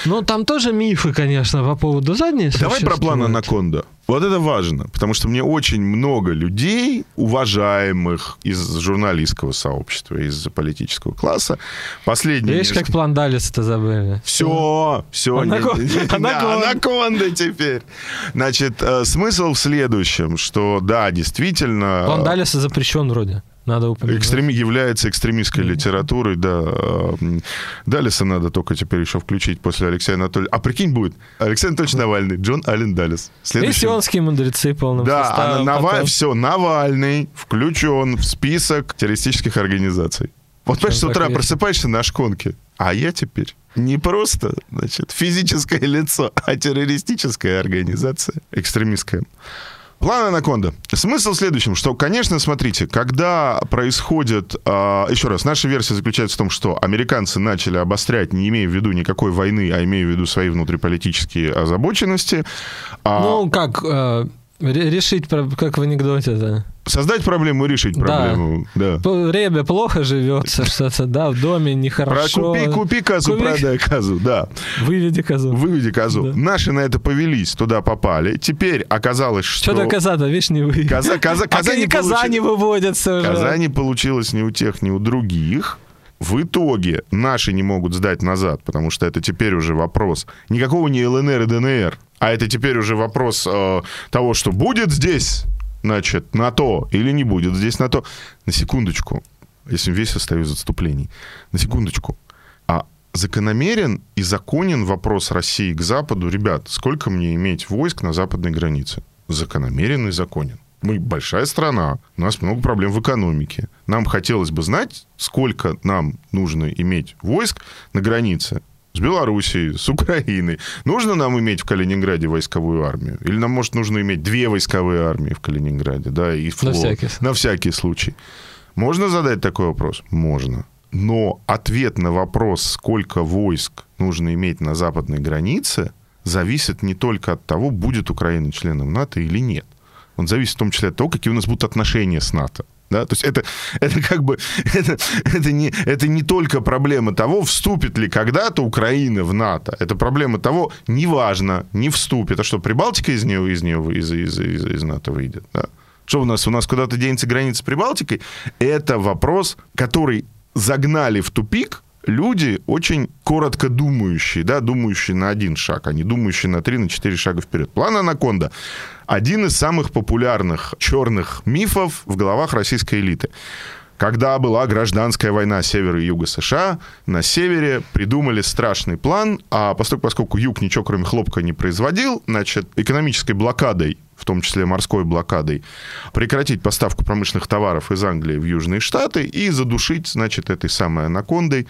Ну, там тоже мифы, конечно, по поводу задней Давай про план Анаконда. Вот это важно, потому что мне очень много людей, уважаемых из журналистского сообщества, из политического класса, последние... Видишь, как план Далис-то забыли. Все, все. Анаконда теперь. Значит, э, смысл в следующем, что да, действительно... План Далиса запрещен вроде. Надо упомянуть. Экстреми... Является экстремистской литературой, да. Далиса надо только теперь еще включить после Алексея Анатольевича. А прикинь, будет Алексей Анатольевич Навальный, Джон Аллен Далис. Следующий... И мудрецы полным Да, составом, а Нава... потом... все, Навальный включен в список террористических организаций. Вот, понимаешь, с утра просыпаешься на шконке, а я теперь не просто, значит, физическое лицо, а террористическая организация, экстремистская. План Анаконда. Смысл в следующем, что, конечно, смотрите, когда происходит... Э, еще раз, наша версия заключается в том, что американцы начали обострять, не имея в виду никакой войны, а имея в виду свои внутриполитические озабоченности. А... Ну, как... Э решить, как в анекдоте, да. Создать проблему и решить проблему. Да. да. Ребе плохо живется, что-то, да, в доме нехорошо. Купи, купи козу, купи... продай козу, да. Выведи козу. Выведи козу. Да. Наши на это повелись, туда попали. Теперь оказалось, что... Что-то коза-то, видишь, не вы. Коза, коза, коза а не коза получ... не выводятся уже. Коза не получилось ни у тех, ни у других. В итоге наши не могут сдать назад, потому что это теперь уже вопрос никакого не ЛНР и ДНР, а это теперь уже вопрос э, того, что будет здесь, значит, НАТО или не будет здесь НАТО. На секундочку, если весь состоит из отступлений, на секундочку. А закономерен и законен вопрос России к Западу, ребят, сколько мне иметь войск на западной границе? Закономерен и законен. Мы большая страна, у нас много проблем в экономике. Нам хотелось бы знать, сколько нам нужно иметь войск на границе с Белоруссией, с Украиной. Нужно нам иметь в Калининграде войсковую армию? Или нам, может, нужно иметь две войсковые армии в Калининграде, да, и флот? На всякий, на всякий случай. Можно задать такой вопрос? Можно. Но ответ на вопрос, сколько войск нужно иметь на западной границе, зависит не только от того, будет Украина членом НАТО или нет он зависит в том числе от того, какие у нас будут отношения с НАТО. Да? То есть это, это как бы это, это, не, это не только проблема того, вступит ли когда-то Украина в НАТО. Это проблема того, неважно, не вступит. А что, Прибалтика из нее, из, нее из, из, из, из НАТО выйдет? Да? Что у нас? У нас куда-то денется граница с Прибалтикой? Это вопрос, который загнали в тупик люди очень коротко думающие, да, думающие на один шаг, а не думающие на три, на четыре шага вперед. План «Анаконда» — один из самых популярных черных мифов в головах российской элиты. Когда была гражданская война севера и юга США, на севере придумали страшный план, а поскольку, поскольку юг ничего кроме хлопка не производил, значит, экономической блокадой в том числе морской блокадой, прекратить поставку промышленных товаров из Англии в Южные Штаты и задушить, значит, этой самой анакондой.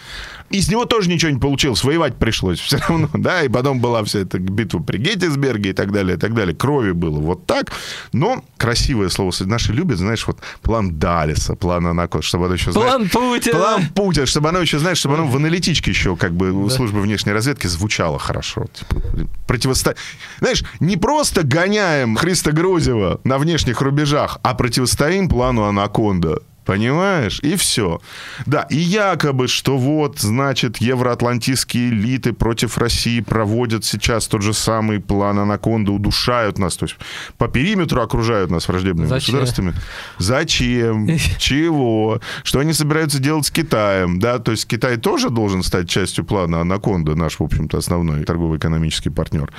Из него тоже ничего не получилось, воевать пришлось все равно, да, и потом была вся эта битва при Геттисберге и так далее, и так далее. Крови было вот так, но красивое слово наши любят, знаешь, вот план Далиса, план анаконды, чтобы оно еще. План Путина. План Путина, чтобы оно еще, знаешь, чтобы оно в аналитичке еще как бы у службы внешней разведки звучало хорошо. Типа, противостоять. Знаешь, не просто гоняем Христа Христа Грузева на внешних рубежах, а противостоим плану «Анаконда». Понимаешь? И все. Да, и якобы, что вот, значит, евроатлантические элиты против России проводят сейчас тот же самый план Анаконда, удушают нас, то есть по периметру окружают нас враждебными Зачем? государствами. Зачем? Чего? Что они собираются делать с Китаем? Да, то есть Китай тоже должен стать частью плана Анаконда, наш, в общем-то, основной торгово-экономический партнер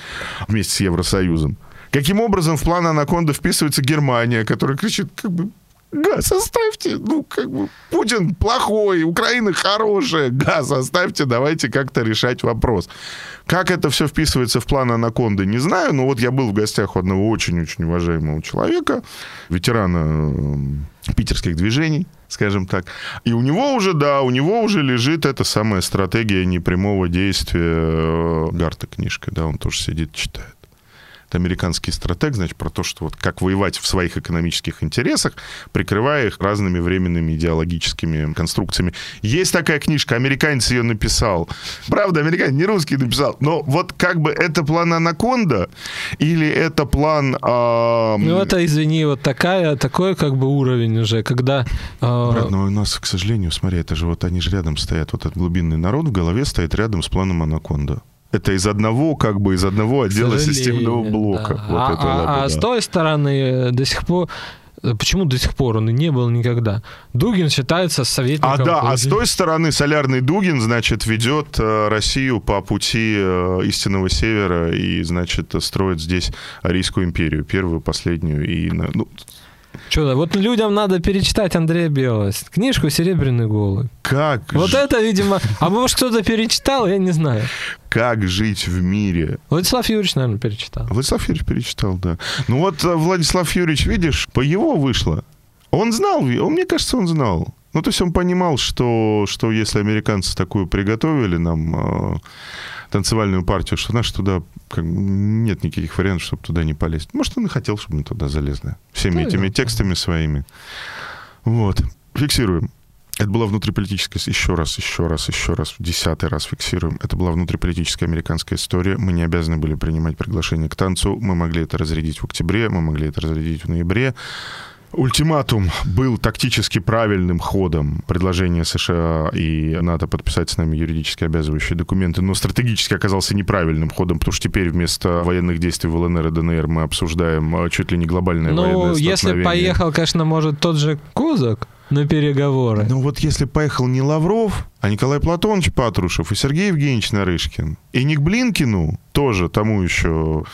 вместе с Евросоюзом. Каким образом в план Анаконда вписывается Германия, которая кричит, как бы, газ оставьте, ну, как бы, Путин плохой, Украина хорошая, газ оставьте, давайте как-то решать вопрос. Как это все вписывается в план Анаконды, не знаю, но вот я был в гостях у одного очень-очень уважаемого человека, ветерана э, питерских движений, скажем так. И у него уже, да, у него уже лежит эта самая стратегия непрямого действия э, Гарта книжка, да, он тоже сидит, читает это американский стратег, значит, про то, что вот как воевать в своих экономических интересах, прикрывая их разными временными идеологическими конструкциями. Есть такая книжка, американец ее написал. Правда, американец не русский написал, но вот как бы это план Анаконда или это план... Э... Ну, это, извини, вот такая, такой как бы уровень уже, когда... Э... Брат, но у нас, к сожалению, смотри, это же вот они же рядом стоят, вот этот глубинный народ в голове стоит рядом с планом Анаконда. Это из одного, как бы из одного отдела системного блока. Да. Вот а, это а, а с той стороны э, до сих пор э, Почему до сих пор он и не был никогда? Дугин считается советником. А да, а с той стороны солярный Дугин, значит, ведет э, Россию по пути истинного севера и, значит, строит здесь Арийскую империю, первую, последнюю и ну, что, вот людям надо перечитать Андрея Белого, книжку «Серебряный голубь». Как? Вот ж... это, видимо... А может, кто-то перечитал, я не знаю. Как жить в мире? Владислав Юрьевич, наверное, перечитал. Владислав Юрьевич перечитал, да. Ну вот э, Владислав Юрьевич, видишь, по его вышло. Он знал, он, мне кажется, он знал. Ну, то есть он понимал, что, что если американцы такую приготовили нам э, танцевальную партию, что наши туда как, нет никаких вариантов, чтобы туда не полезть. Может, он и хотел, чтобы мы туда залезли. Всеми да, этими текстами своими. Вот. Фиксируем. Это была внутриполитическая, еще раз, еще раз, еще раз, десятый раз фиксируем. Это была внутриполитическая американская история. Мы не обязаны были принимать приглашение к танцу. Мы могли это разрядить в октябре, мы могли это разрядить в ноябре. Ультиматум был тактически правильным ходом. Предложения США и НАТО подписать с нами юридически обязывающие документы, но стратегически оказался неправильным ходом, потому что теперь вместо военных действий в ЛНР и ДНР мы обсуждаем а, чуть ли не глобальное ну, военное Ну, если поехал, конечно, может, тот же Козак, на переговоры. Ну вот если поехал не Лавров, а Николай Платонович Патрушев и Сергей Евгеньевич Нарышкин, и не к Блинкину, тоже тому еще...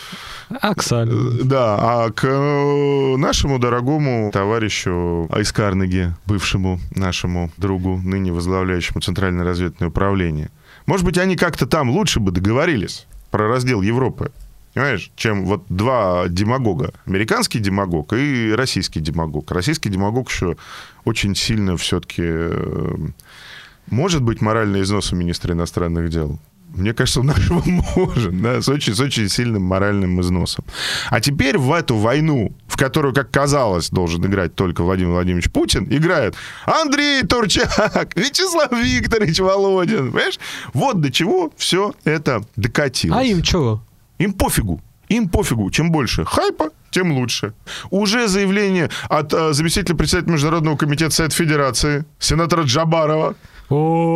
Аксаль. Э, да, а к э, нашему дорогому товарищу из Карнеги, бывшему нашему другу, ныне возглавляющему Центральное разведывательное управление. Может быть, они как-то там лучше бы договорились про раздел Европы. Понимаешь, чем вот два демагога. Американский демагог и российский демагог. Российский демагог еще очень сильно все-таки... Э, может быть моральный износ у министра иностранных дел. Мне кажется, у нашего может, да, с очень, с очень сильным моральным износом. А теперь в эту войну, в которую, как казалось, должен играть только Владимир Владимирович Путин, играет Андрей Турчак, Вячеслав Викторович Володин. Понимаешь? Вот до чего все это докатилось. А им чего? Им пофигу. Им пофигу. Чем больше хайпа, тем лучше. Уже заявление от э, заместителя председателя Международного комитета Совета Федерации, сенатора Джабарова,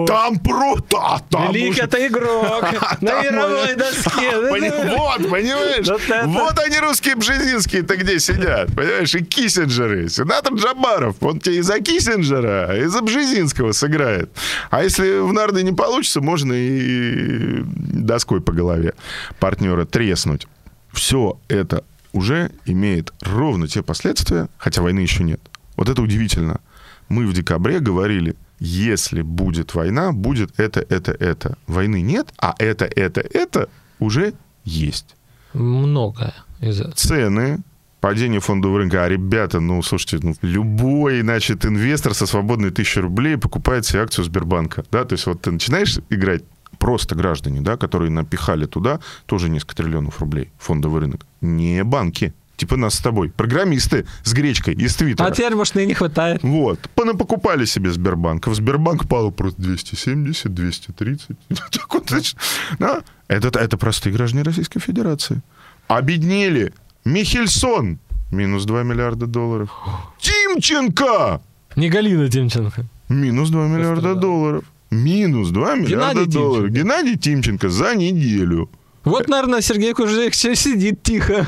Там про... Да, там Великий уже- это игрок на мировой доске. Вот, понимаешь? Вот они, русские бжезинские-то где сидят, понимаешь? И Киссинджеры. Сенатор Джабаров, он тебе и за Киссинджера, и за Бжезинского сыграет. А если в нарды не получится, можно и доской по голове партнера треснуть. Все это уже имеет ровно те последствия, хотя войны еще нет. Вот это удивительно. Мы в декабре говорили, если будет война, будет это, это, это. Войны нет, а это, это, это уже есть. Многое из этого. Цены, падение фондового рынка. А, ребята, ну, слушайте, ну, любой, значит, инвестор со свободной тысячи рублей покупает себе акцию Сбербанка. Да? То есть вот ты начинаешь играть просто граждане, да, которые напихали туда тоже несколько триллионов рублей фондовый рынок. Не банки. Типа нас с тобой. Программисты с гречкой из Твиттера. А теперь, и не хватает. Вот. Понапокупали себе Сбербанк. В Сбербанк пало просто 270, 230. Так вот, значит, да. это, это простые граждане Российской Федерации. Обеднели. Михельсон. Минус 2 миллиарда долларов. Тимченко. Не Галина Тимченко. Минус 2 миллиарда долларов. Минус 2 миллиарда Геннадий долларов. Тимченко. Геннадий Тимченко за неделю. Вот, наверное, Сергей Кужевик все сидит тихо.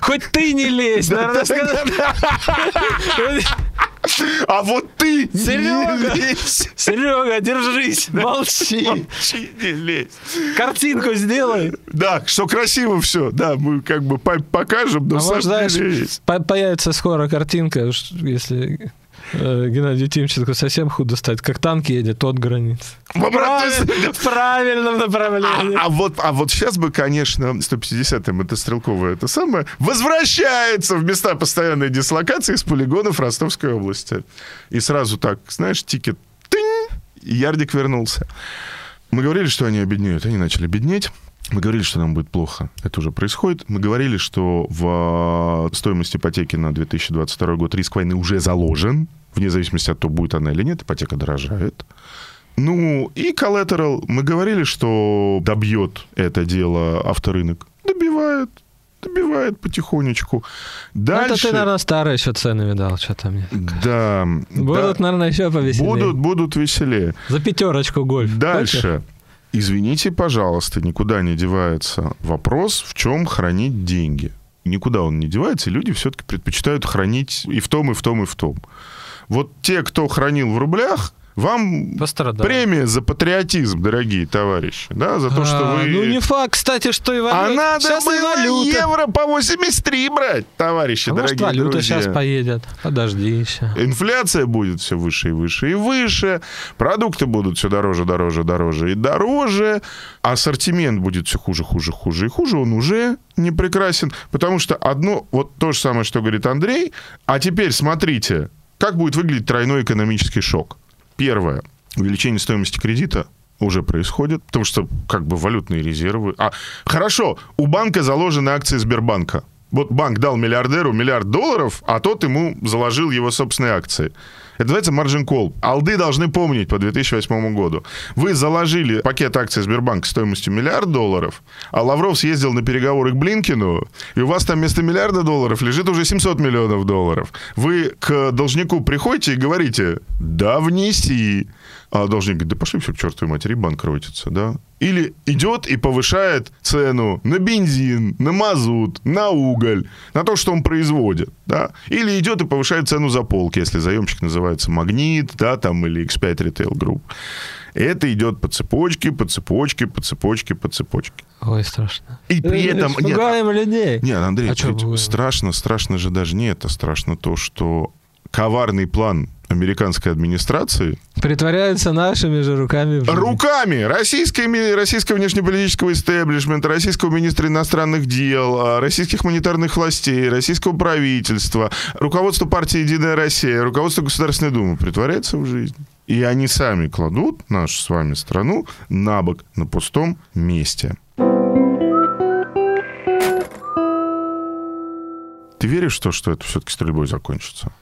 Хоть ты не лезь, наверное. А вот ты Серега! не лезь. Серега, держись, молчи. Молчи, не лезь. Картинку сделай. Да, что красиво все. Да, мы как бы по- покажем, но А сам может, знаешь, появится скоро картинка, если Геннадий Тимченко совсем худо стать, как танк едет от границы. В правильном направлении. А, а вот, а вот сейчас бы, конечно, 150-м, это стрелковое, это самое, возвращается в места постоянной дислокации с полигонов Ростовской области. И сразу так, знаешь, тикет, тынь, и Ярдик вернулся. Мы говорили, что они обеднеют, они начали беднеть. Мы говорили, что нам будет плохо. Это уже происходит. Мы говорили, что в э, стоимость ипотеки на 2022 год риск войны уже заложен, вне зависимости от того, будет она или нет, ипотека дорожает. Ну, и collateral. Мы говорили, что добьет это дело авторынок. Добивает. Добивает потихонечку. Ну, Дальше... Это ты, наверное, старые еще цены видал, что-то мне. Да. Будут, да. наверное, еще повеселее. Будут, будут веселее. За пятерочку гольф. Хочешь? Дальше. Извините, пожалуйста, никуда не девается вопрос, в чем хранить деньги. Никуда он не девается, и люди все-таки предпочитают хранить и в том, и в том, и в том. Вот те, кто хранил в рублях, вам Пострадали. премия за патриотизм, дорогие товарищи, да, за то, что А, вы... Ну, не факт, кстати, что и валюта. А надо Сейчас было валюта. евро по 83 брать, товарищи, А может, дорогие валюта друзья. сейчас поедет. Подожди еще. Инфляция будет все выше и выше и выше, продукты будут все дороже, дороже, дороже и дороже, ассортимент будет все хуже, хуже, хуже и хуже, он уже не прекрасен, потому что одно, вот то же самое, что говорит Андрей, а теперь смотрите, как будет выглядеть тройной экономический шок. Первое, увеличение стоимости кредита уже происходит, потому что как бы валютные резервы. А хорошо, у банка заложены акции Сбербанка. Вот банк дал миллиардеру миллиард долларов, а тот ему заложил его собственные акции. Это называется margin call. Алды должны помнить по 2008 году. Вы заложили пакет акций Сбербанка стоимостью миллиард долларов, а Лавров съездил на переговоры к Блинкину, и у вас там вместо миллиарда долларов лежит уже 700 миллионов долларов. Вы к должнику приходите и говорите, да, внеси. А должник говорит, да пошли все к чертовой матери, банкротится, да? Или идет и повышает цену на бензин, на мазут, на уголь, на то, что он производит, да? Или идет и повышает цену за полки, если заемщик называется Магнит, да, там, или X5 Retail Group. Это идет по цепочке, по цепочке, по цепочке, по цепочке. Ой, страшно. И при этом... Нет, Испугаем людей. нет, Андрей, А страшно, страшно же даже не это. Страшно то, что коварный план американской администрации Притворяются нашими же руками. в руками российской, ми- российского внешнеполитического истеблишмента, российского министра иностранных дел, а, российских монетарных властей, российского правительства, руководство партии «Единая Россия», руководство Государственной Думы притворяется в жизнь. И они сами кладут нашу с вами страну на бок, на пустом месте. Ты веришь в то, что это все-таки стрельбой закончится?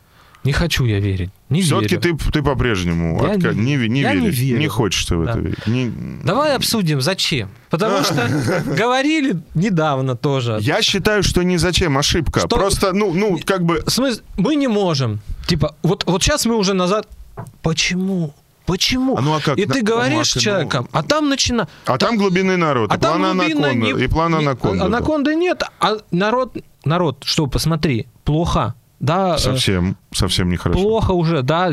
Не хочу я верить. Не Все-таки ты, ты по-прежнему Я отка- не- не, не, я не веришь, верю. не хочется в это Да. верить. Не- Давай обсудим, зачем. Потому что говорили недавно тоже. Я считаю, что не зачем ошибка. Что- Просто, ну, ну, как бы... В смысле, мы не можем. Типа, вот, вот сейчас мы уже назад почему Почему? А ну, а как? И ты говоришь с человеком, а там начина... А там, там глубинный народ, а и план анаконда, не... и план анаконда. Анаконды нет, а народ, народ, что, посмотри, плохо, да. Э, совсем, совсем нехорошо. Плохо уже, да.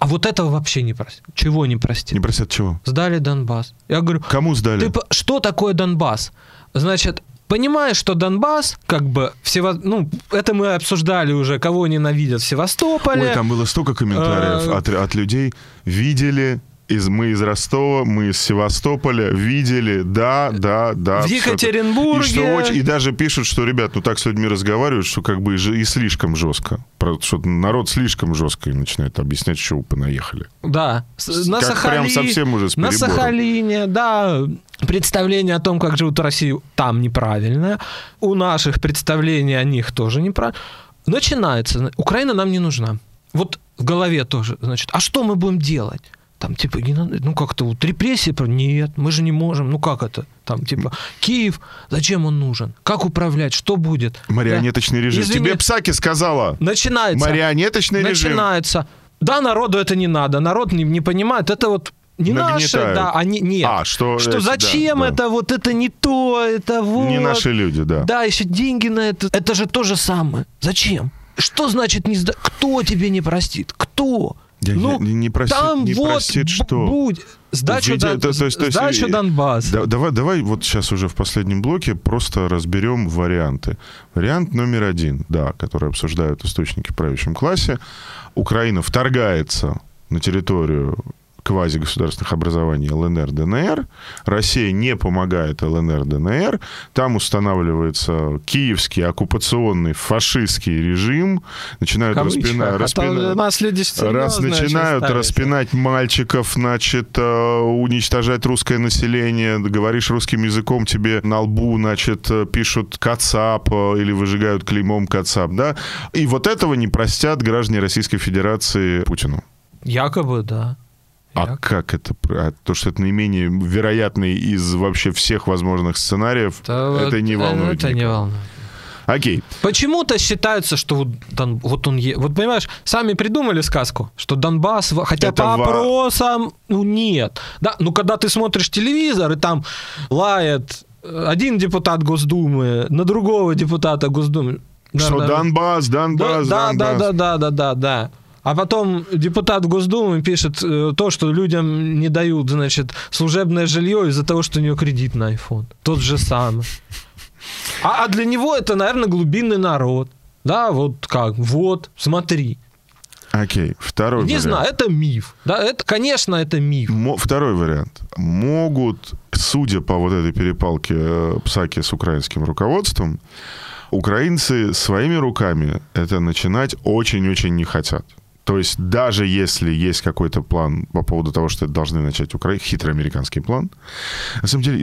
А вот этого вообще не простят. Чего не простят? Не простят чего? Сдали Донбасс. Я говорю... Кому сдали? Ты, что такое Донбасс? Значит, понимая, что Донбасс, как бы, всего, ну, это мы обсуждали уже, кого ненавидят в Севастополе. Ой, там было столько комментариев от, от людей. Видели, из, мы из Ростова, мы из Севастополя видели, да, да, да. В Екатеринбурге. И, что очень, и даже пишут, что, ребят, ну так с людьми разговаривают, что как бы и, и слишком жестко. Что народ слишком жестко и начинает объяснять, что вы понаехали. Да. На как Сахали... прям совсем уже с На Сахалине, да. Представление о том, как живут в России, там неправильное. У наших представлений о них тоже неправильно. Начинается. Украина нам не нужна. Вот в голове тоже, значит, а что мы будем делать? Там, типа, не надо, ну как-то вот репрессии, нет, мы же не можем, ну как это? Там, типа, Киев, зачем он нужен? Как управлять? Что будет? Марионеточный да? режим. Извини, Тебе Псаки сказала. Начинается. Марионеточный режим. Начинается. Да, народу это не надо, народ не, не понимает, это вот не наши, да, они нет. А, что, что зачем да, это, да. вот это не то, это вот. Не наши люди, да. Да, еще деньги на это, это же то же самое. Зачем? Что значит не сда... Кто тебе не простит? Кто? Я, ну, не, не простит, там не вот простит что? Будь. Сдачу, Видя, Дон... то, то, то, есть, Донбасс. Да, давай, давай вот сейчас уже в последнем блоке просто разберем варианты. Вариант номер один, да, который обсуждают источники в правящем классе. Украина вторгается на территорию квазигосударственных образований ЛНР, ДНР. Россия не помогает ЛНР, ДНР. Там устанавливается киевский оккупационный фашистский режим. Начинают распинать... А распина... люди раз начинают распинать мальчиков, значит, э, уничтожать русское население. Говоришь русским языком, тебе на лбу, значит, пишут «Кацап» или выжигают клеймом «Кацап», да? И вот этого не простят граждане Российской Федерации Путину. Якобы, да. А так. как это? А то, что это наименее вероятный из вообще всех возможных сценариев, да, это не волнует. Это никого. не волнует. Окей. Почему-то считается, что вот, Дон, вот он... Е... Вот понимаешь, сами придумали сказку, что Донбасс... Хотя это по ва... опросам, ну нет. Да, ну когда ты смотришь телевизор, и там лает один депутат Госдумы на другого депутата Госдумы. Что да, Донбасс, Донбасс, да, Донбасс. Да, да, да, да, да, да. А потом депутат Госдумы пишет э, то, что людям не дают, значит, служебное жилье из-за того, что у него кредит на iPhone. Тот же самый. А, а для него это, наверное, глубинный народ. Да, вот как, вот, смотри. Окей, второй Не вариант. знаю, это миф. Да, это, конечно, это миф. Мо- второй вариант. Могут, судя по вот этой перепалке э, Псаки с украинским руководством, украинцы своими руками это начинать очень-очень не хотят. То есть даже если есть какой-то план по поводу того, что должны начать Украина, хитрый американский план, на самом деле,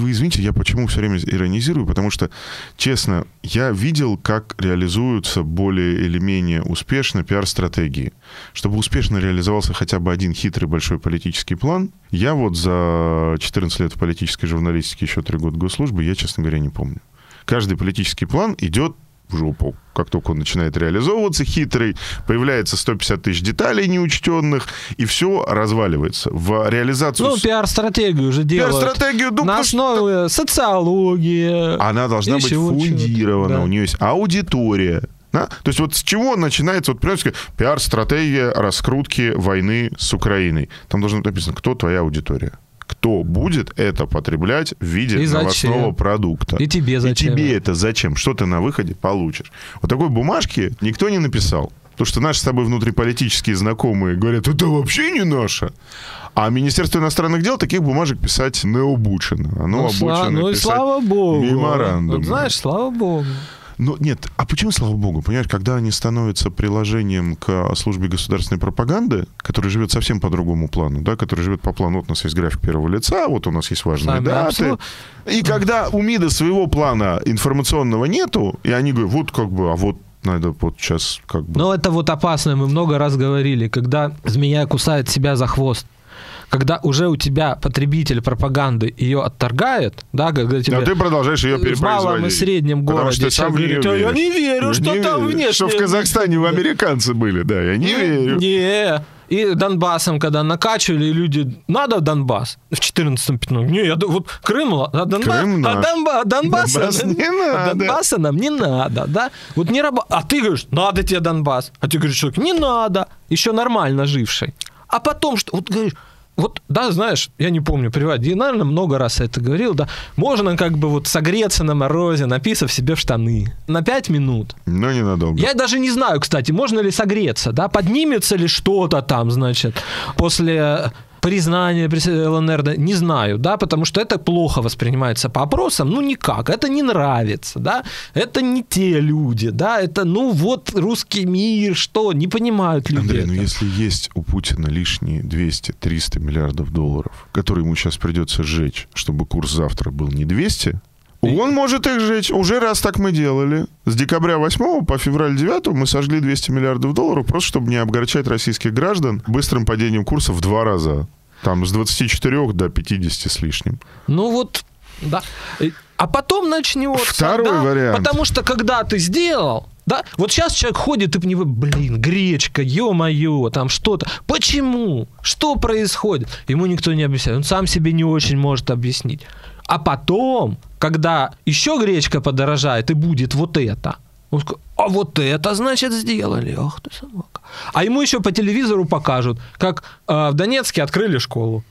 вы извините, я почему все время иронизирую, потому что, честно, я видел, как реализуются более или менее успешно пиар-стратегии. Чтобы успешно реализовался хотя бы один хитрый большой политический план, я вот за 14 лет в политической журналистике, еще 3 года госслужбы, я, честно говоря, не помню. Каждый политический план идет в жопу. Как только он начинает реализовываться хитрый, появляется 150 тысяч деталей неучтенных, и все разваливается. В реализацию... Ну, пиар-стратегию уже делают. Пиар-стратегию... Ну, на основе что... социологии. Она должна быть фундирована, да. у нее есть аудитория. Да? То есть вот с чего начинается, вот, понимаете, пиар-стратегия раскрутки войны с Украиной. Там должно быть написано, кто твоя аудитория кто будет это потреблять в виде и новостного зачем? продукта. И тебе зачем? И тебе это зачем? Что ты на выходе получишь? Вот такой бумажки никто не написал. Потому что наши с тобой внутриполитические знакомые говорят, это вообще не наше. А Министерство иностранных дел таких бумажек писать не обучено. Оно ну, обучено сла- ну и слава богу. Меморандум. Вот, знаешь, слава богу. Ну, нет, а почему, слава богу, понимаешь, когда они становятся приложением к службе государственной пропаганды, которая живет совсем по другому плану, да, которая живет по плану, вот у нас есть график первого лица, вот у нас есть важные Сами даты. Абсолютно. И когда у МИДа своего плана информационного нету, и они говорят, вот как бы, а вот надо вот сейчас как бы... Но это вот опасно, мы много раз говорили, когда змея кусает себя за хвост. Когда уже у тебя потребитель пропаганды ее отторгает, да, когда тебе... Но ты продолжаешь ее перепроизводить. В малом и среднем городе. Потому что сам говорит, я не верю, что не там внешне... Что в Казахстане у американцы были, да, я не, не верю. Не, и Донбассом, когда накачивали, люди, надо Донбасс в 14-15. Не, я, вот Крым, а, Донбасс, Крым а, Донба, а Донбасса, Донбасс не надо. Донбасса нам не надо, да? Вот не раб... А ты говоришь, надо тебе Донбасс. А ты говоришь, человек, не надо. Еще нормально живший. А потом, что, вот говоришь, вот, да, знаешь, я не помню, приводи, наверное, много раз это говорил, да, можно как бы вот согреться на морозе, написав себе в штаны на 5 минут. Но ненадолго. Я даже не знаю, кстати, можно ли согреться, да, поднимется ли что-то там, значит, после признание ЛНР, не знаю, да, потому что это плохо воспринимается по опросам, ну никак, это не нравится, да, это не те люди, да, это, ну вот русский мир, что, не понимают люди Андрей, это. ну если есть у Путина лишние 200-300 миллиардов долларов, которые ему сейчас придется сжечь, чтобы курс завтра был не 200, он может их сжечь. Уже раз так мы делали. С декабря 8 по февраль 9 мы сожгли 200 миллиардов долларов, просто чтобы не обгорчать российских граждан быстрым падением курса в два раза. Там с 24 до 50 с лишним. Ну вот, да. А потом начнется. Второй да? вариант. Потому что когда ты сделал, да, вот сейчас человек ходит и понимает, блин, гречка, ё-моё, там что-то. Почему? Что происходит? Ему никто не объясняет. Он сам себе не очень может объяснить. А потом, когда еще гречка подорожает и будет вот это, он скажет, а вот это, значит, сделали. Ах ты собака. А ему еще по телевизору покажут, как э, в Донецке открыли школу.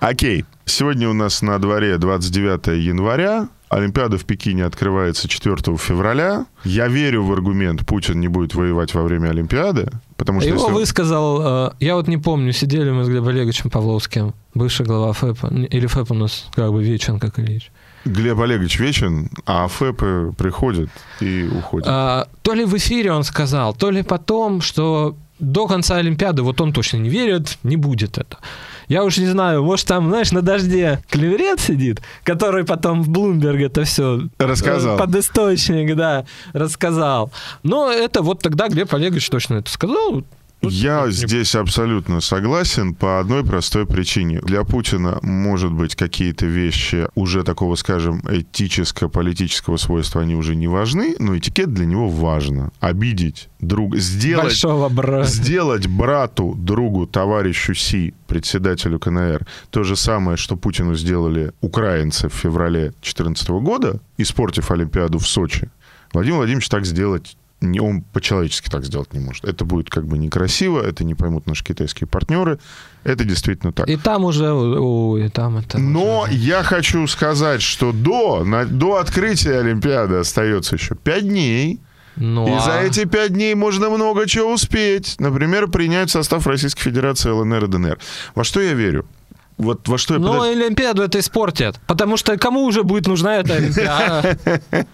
Окей. Сегодня у нас на дворе 29 января. Олимпиада в Пекине открывается 4 февраля. Я верю в аргумент, Путин не будет воевать во время Олимпиады. Потому что Его если... высказал, э, я вот не помню, сидели мы с Глебом Олеговичем Павловским, бывший глава ФЭПа, или ФЭП у нас как бы вечен, как Ильич. Глеб Олегович вечен, а ФЭПы приходят и уходят. А, то ли в эфире он сказал, то ли потом, что до конца Олимпиады вот он точно не верит, не будет это. Я уж не знаю, может там, знаешь, на дожде клеверет сидит, который потом в Блумберг это все рассказал. Под источник, да, рассказал. Но это вот тогда Глеб Олегович точно это сказал. Я здесь абсолютно согласен по одной простой причине. Для Путина, может быть, какие-то вещи уже такого, скажем, этическо-политического свойства, они уже не важны, но этикет для него важно. Обидеть друга, сделать, брата. сделать брату, другу, товарищу Си, председателю КНР, то же самое, что Путину сделали украинцы в феврале 2014 года, испортив Олимпиаду в Сочи. Владимир Владимирович так сделать не, он по-человечески так сделать не может. Это будет как бы некрасиво, это не поймут наши китайские партнеры. Это действительно так. И там уже, о, и там это. Но уже... я хочу сказать, что до, на, до открытия Олимпиады остается еще пять дней. Ну, и а... за эти пять дней можно много чего успеть. Например, принять состав Российской Федерации ЛНР и ДНР. Во что я верю? Вот во что я... Ну, подож... Олимпиаду это испортят. Потому что кому уже будет нужна эта Олимпиада?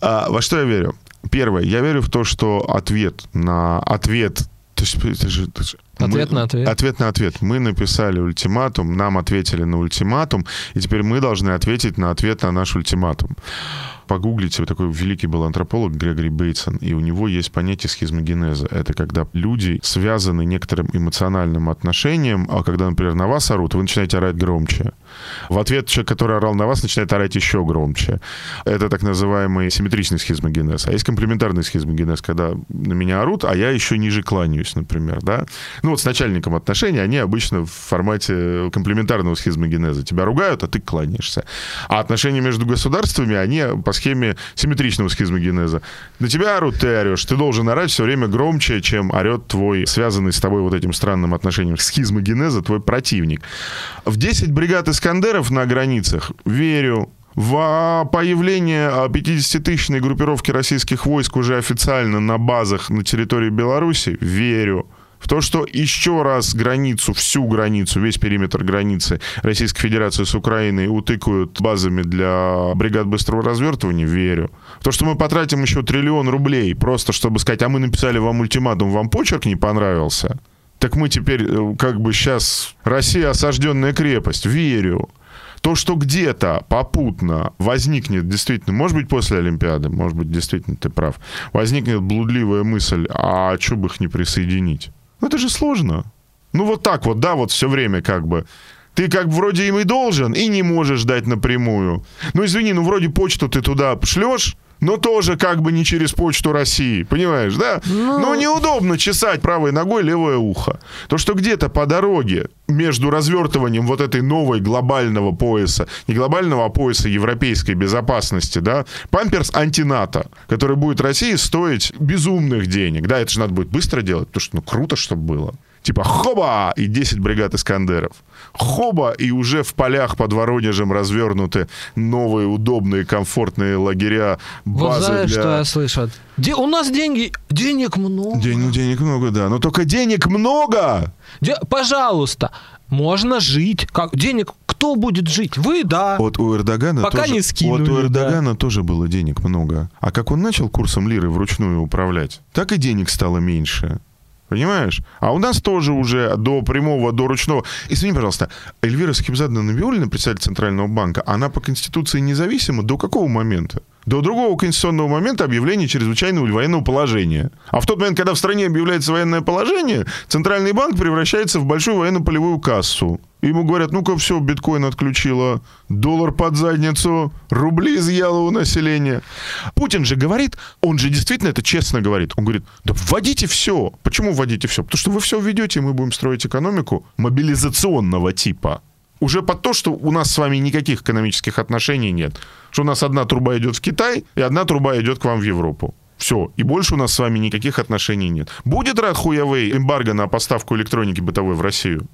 А, во что я верю? Первое, я верю в то, что ответ на ответ то есть, это же, это же, ответ мы, на ответ. Ответ на ответ. Мы написали ультиматум, нам ответили на ультиматум, и теперь мы должны ответить на ответ на наш ультиматум погуглите, такой великий был антрополог Грегори Бейтсон, и у него есть понятие схизмогенеза. Это когда люди связаны некоторым эмоциональным отношением, а когда, например, на вас орут, вы начинаете орать громче. В ответ человек, который орал на вас, начинает орать еще громче. Это так называемый симметричный схизмогенез. А есть комплементарный схизмогенез, когда на меня орут, а я еще ниже кланяюсь, например, да? Ну вот с начальником отношений они обычно в формате комплементарного схизмогенеза. Тебя ругают, а ты кланяешься. А отношения между государствами, они по схеме симметричного схизмогенеза. На тебя орут, ты орешь. Ты должен орать все время громче, чем орет твой, связанный с тобой вот этим странным отношением схизмогенеза, твой противник. В 10 бригад Искандеров на границах верю, в появление 50-тысячной группировки российских войск уже официально на базах на территории Беларуси верю. В то, что еще раз границу, всю границу, весь периметр границы Российской Федерации с Украиной утыкают базами для бригад быстрого развертывания, верю. В то, что мы потратим еще триллион рублей просто, чтобы сказать, а мы написали вам ультиматум, вам почерк не понравился, так мы теперь э, как бы сейчас Россия осажденная крепость, верю. То, что где-то попутно возникнет действительно, может быть, после Олимпиады, может быть, действительно ты прав, возникнет блудливая мысль, а что бы их не присоединить? Это же сложно. Ну вот так вот, да, вот все время как бы. Ты как вроде им и должен, и не можешь дать напрямую. Ну извини, ну вроде почту ты туда шлешь, но тоже как бы не через почту России, понимаешь, да? Ну... Но неудобно чесать правой ногой левое ухо. То, что где-то по дороге между развертыванием вот этой новой глобального пояса, не глобального, а пояса европейской безопасности, да, памперс антинато, который будет России стоить безумных денег, да, это же надо будет быстро делать, потому что, ну, круто, чтобы было. Типа хоба! И 10 бригад Искандеров. Хоба! И уже в полях под Воронежем развернуты новые, удобные, комфортные лагеря, базы вот знаешь, для... что я слышу? Де... У нас деньги... Денег много. День, ну, денег много, да. Но только денег много! Де... Пожалуйста, можно жить. Как денег кто будет жить? Вы, да. Вот у Эрдогана Пока тоже, не скинули, Вот у Эрдогана да. тоже было денег много. А как он начал курсом лиры вручную управлять, так и денег стало меньше. Понимаешь? А у нас тоже уже до прямого, до ручного... Извини, пожалуйста, Эльвира Сахибзадовна Набиулина, председатель Центрального банка, она по Конституции независима до какого момента? До другого конституционного момента объявления чрезвычайного или военного положения. А в тот момент, когда в стране объявляется военное положение, Центральный банк превращается в большую военно-полевую кассу. Ему говорят, ну-ка, все, биткоин отключила, доллар под задницу, рубли изъяла у населения. Путин же говорит, он же действительно это честно говорит. Он говорит, да вводите все. Почему вводите все? Потому что вы все введете, и мы будем строить экономику мобилизационного типа. Уже под то, что у нас с вами никаких экономических отношений нет. Что у нас одна труба идет в Китай, и одна труба идет к вам в Европу. Все. И больше у нас с вами никаких отношений нет. Будет рад Хуявей эмбарго на поставку электроники бытовой в Россию?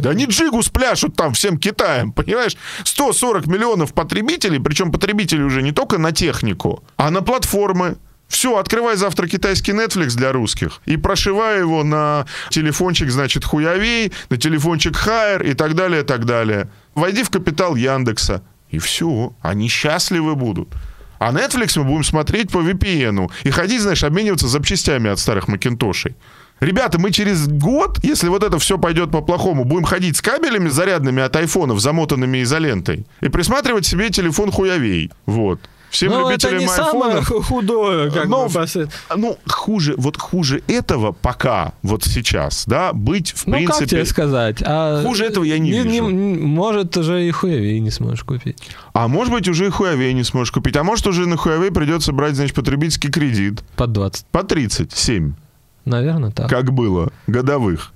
Да они джигу спляшут там всем Китаем, понимаешь? 140 миллионов потребителей, причем потребители уже не только на технику, а на платформы. Все, открывай завтра китайский Netflix для русских и прошивай его на телефончик, значит, Хуявей, на телефончик Хайер и так далее, и так далее. Войди в капитал Яндекса. И все, они счастливы будут. А Netflix мы будем смотреть по VPN и ходить, знаешь, обмениваться запчастями от старых Макинтошей. Ребята, мы через год, если вот это все пойдет по-плохому, будем ходить с кабелями зарядными от айфонов, замотанными изолентой, и присматривать себе телефон хуявей. Вот. Всем Но любителям это не самое худое, как Но, бы, ну, хуже, вот хуже этого пока, вот сейчас, да, быть, в Ну, как принципе... тебе сказать? А Хуже этого я не вижу. может, уже и хуевей не сможешь купить. А может быть, уже и Huawei не сможешь купить. А может, уже на Huawei придется брать, значит, потребительский кредит. Под 20. По 37, Наверное, так. как было, годовых.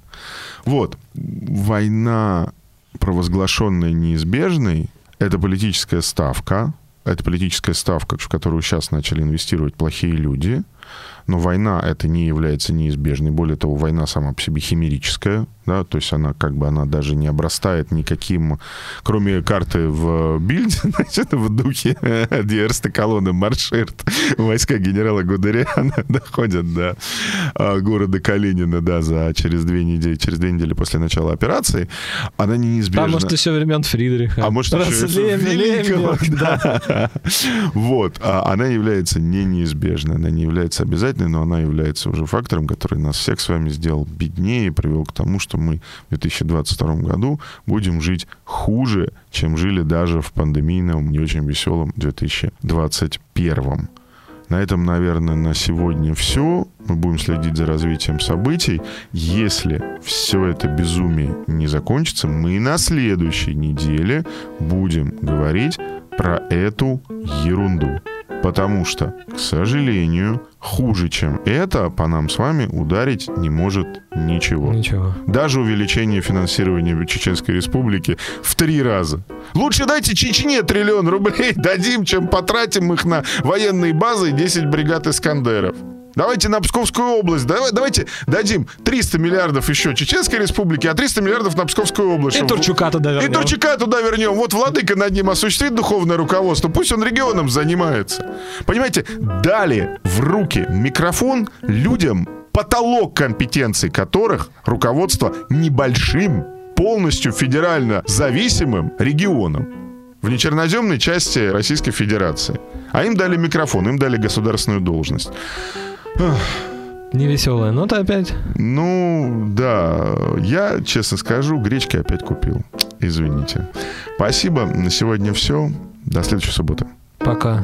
Вот. Война, провозглашенная неизбежной, это политическая ставка, это политическая ставка, в которую сейчас начали инвестировать плохие люди. Но война это не является неизбежной. Более того, война сама по себе химерическая, да, то есть она как бы она даже не обрастает никаким, кроме карты в бильде, значит, в духе Диерста колонны марширт, войска генерала Гудериана доходят до а, города Калинина, да, за через две недели, через две недели после начала операции, она не неизбежна. А может, еще времен Фридриха. А может, еще Великого, да. Вот. А она является не неизбежной, она не является обязательной, но она является уже фактором, который нас всех с вами сделал беднее и привел к тому, что мы в 2022 году будем жить хуже, чем жили даже в пандемийном, не очень веселом 2021. На этом, наверное, на сегодня все. Мы будем следить за развитием событий. Если все это безумие не закончится, мы на следующей неделе будем говорить про эту ерунду. Потому что, к сожалению, хуже, чем это, по нам с вами ударить не может ничего. Ничего. Даже увеличение финансирования Чеченской Республики в три раза. Лучше дайте Чечне триллион рублей дадим, чем потратим их на военные базы и 10 бригад Искандеров. Давайте на Псковскую область. Давай, давайте дадим 300 миллиардов еще Чеченской Республике, а 300 миллиардов на Псковскую область. И Турчука туда и вернем. Турчака туда вернем. Вот владыка над ним осуществит духовное руководство. Пусть он регионом занимается. Понимаете, дали в руки микрофон людям, потолок компетенций которых руководство небольшим, полностью федерально зависимым регионом в нечерноземной части Российской Федерации. А им дали микрофон, им дали государственную должность. Невеселая нота опять. Ну, да, я, честно скажу, гречки опять купил. Извините. Спасибо, на сегодня все. До следующей субботы. Пока.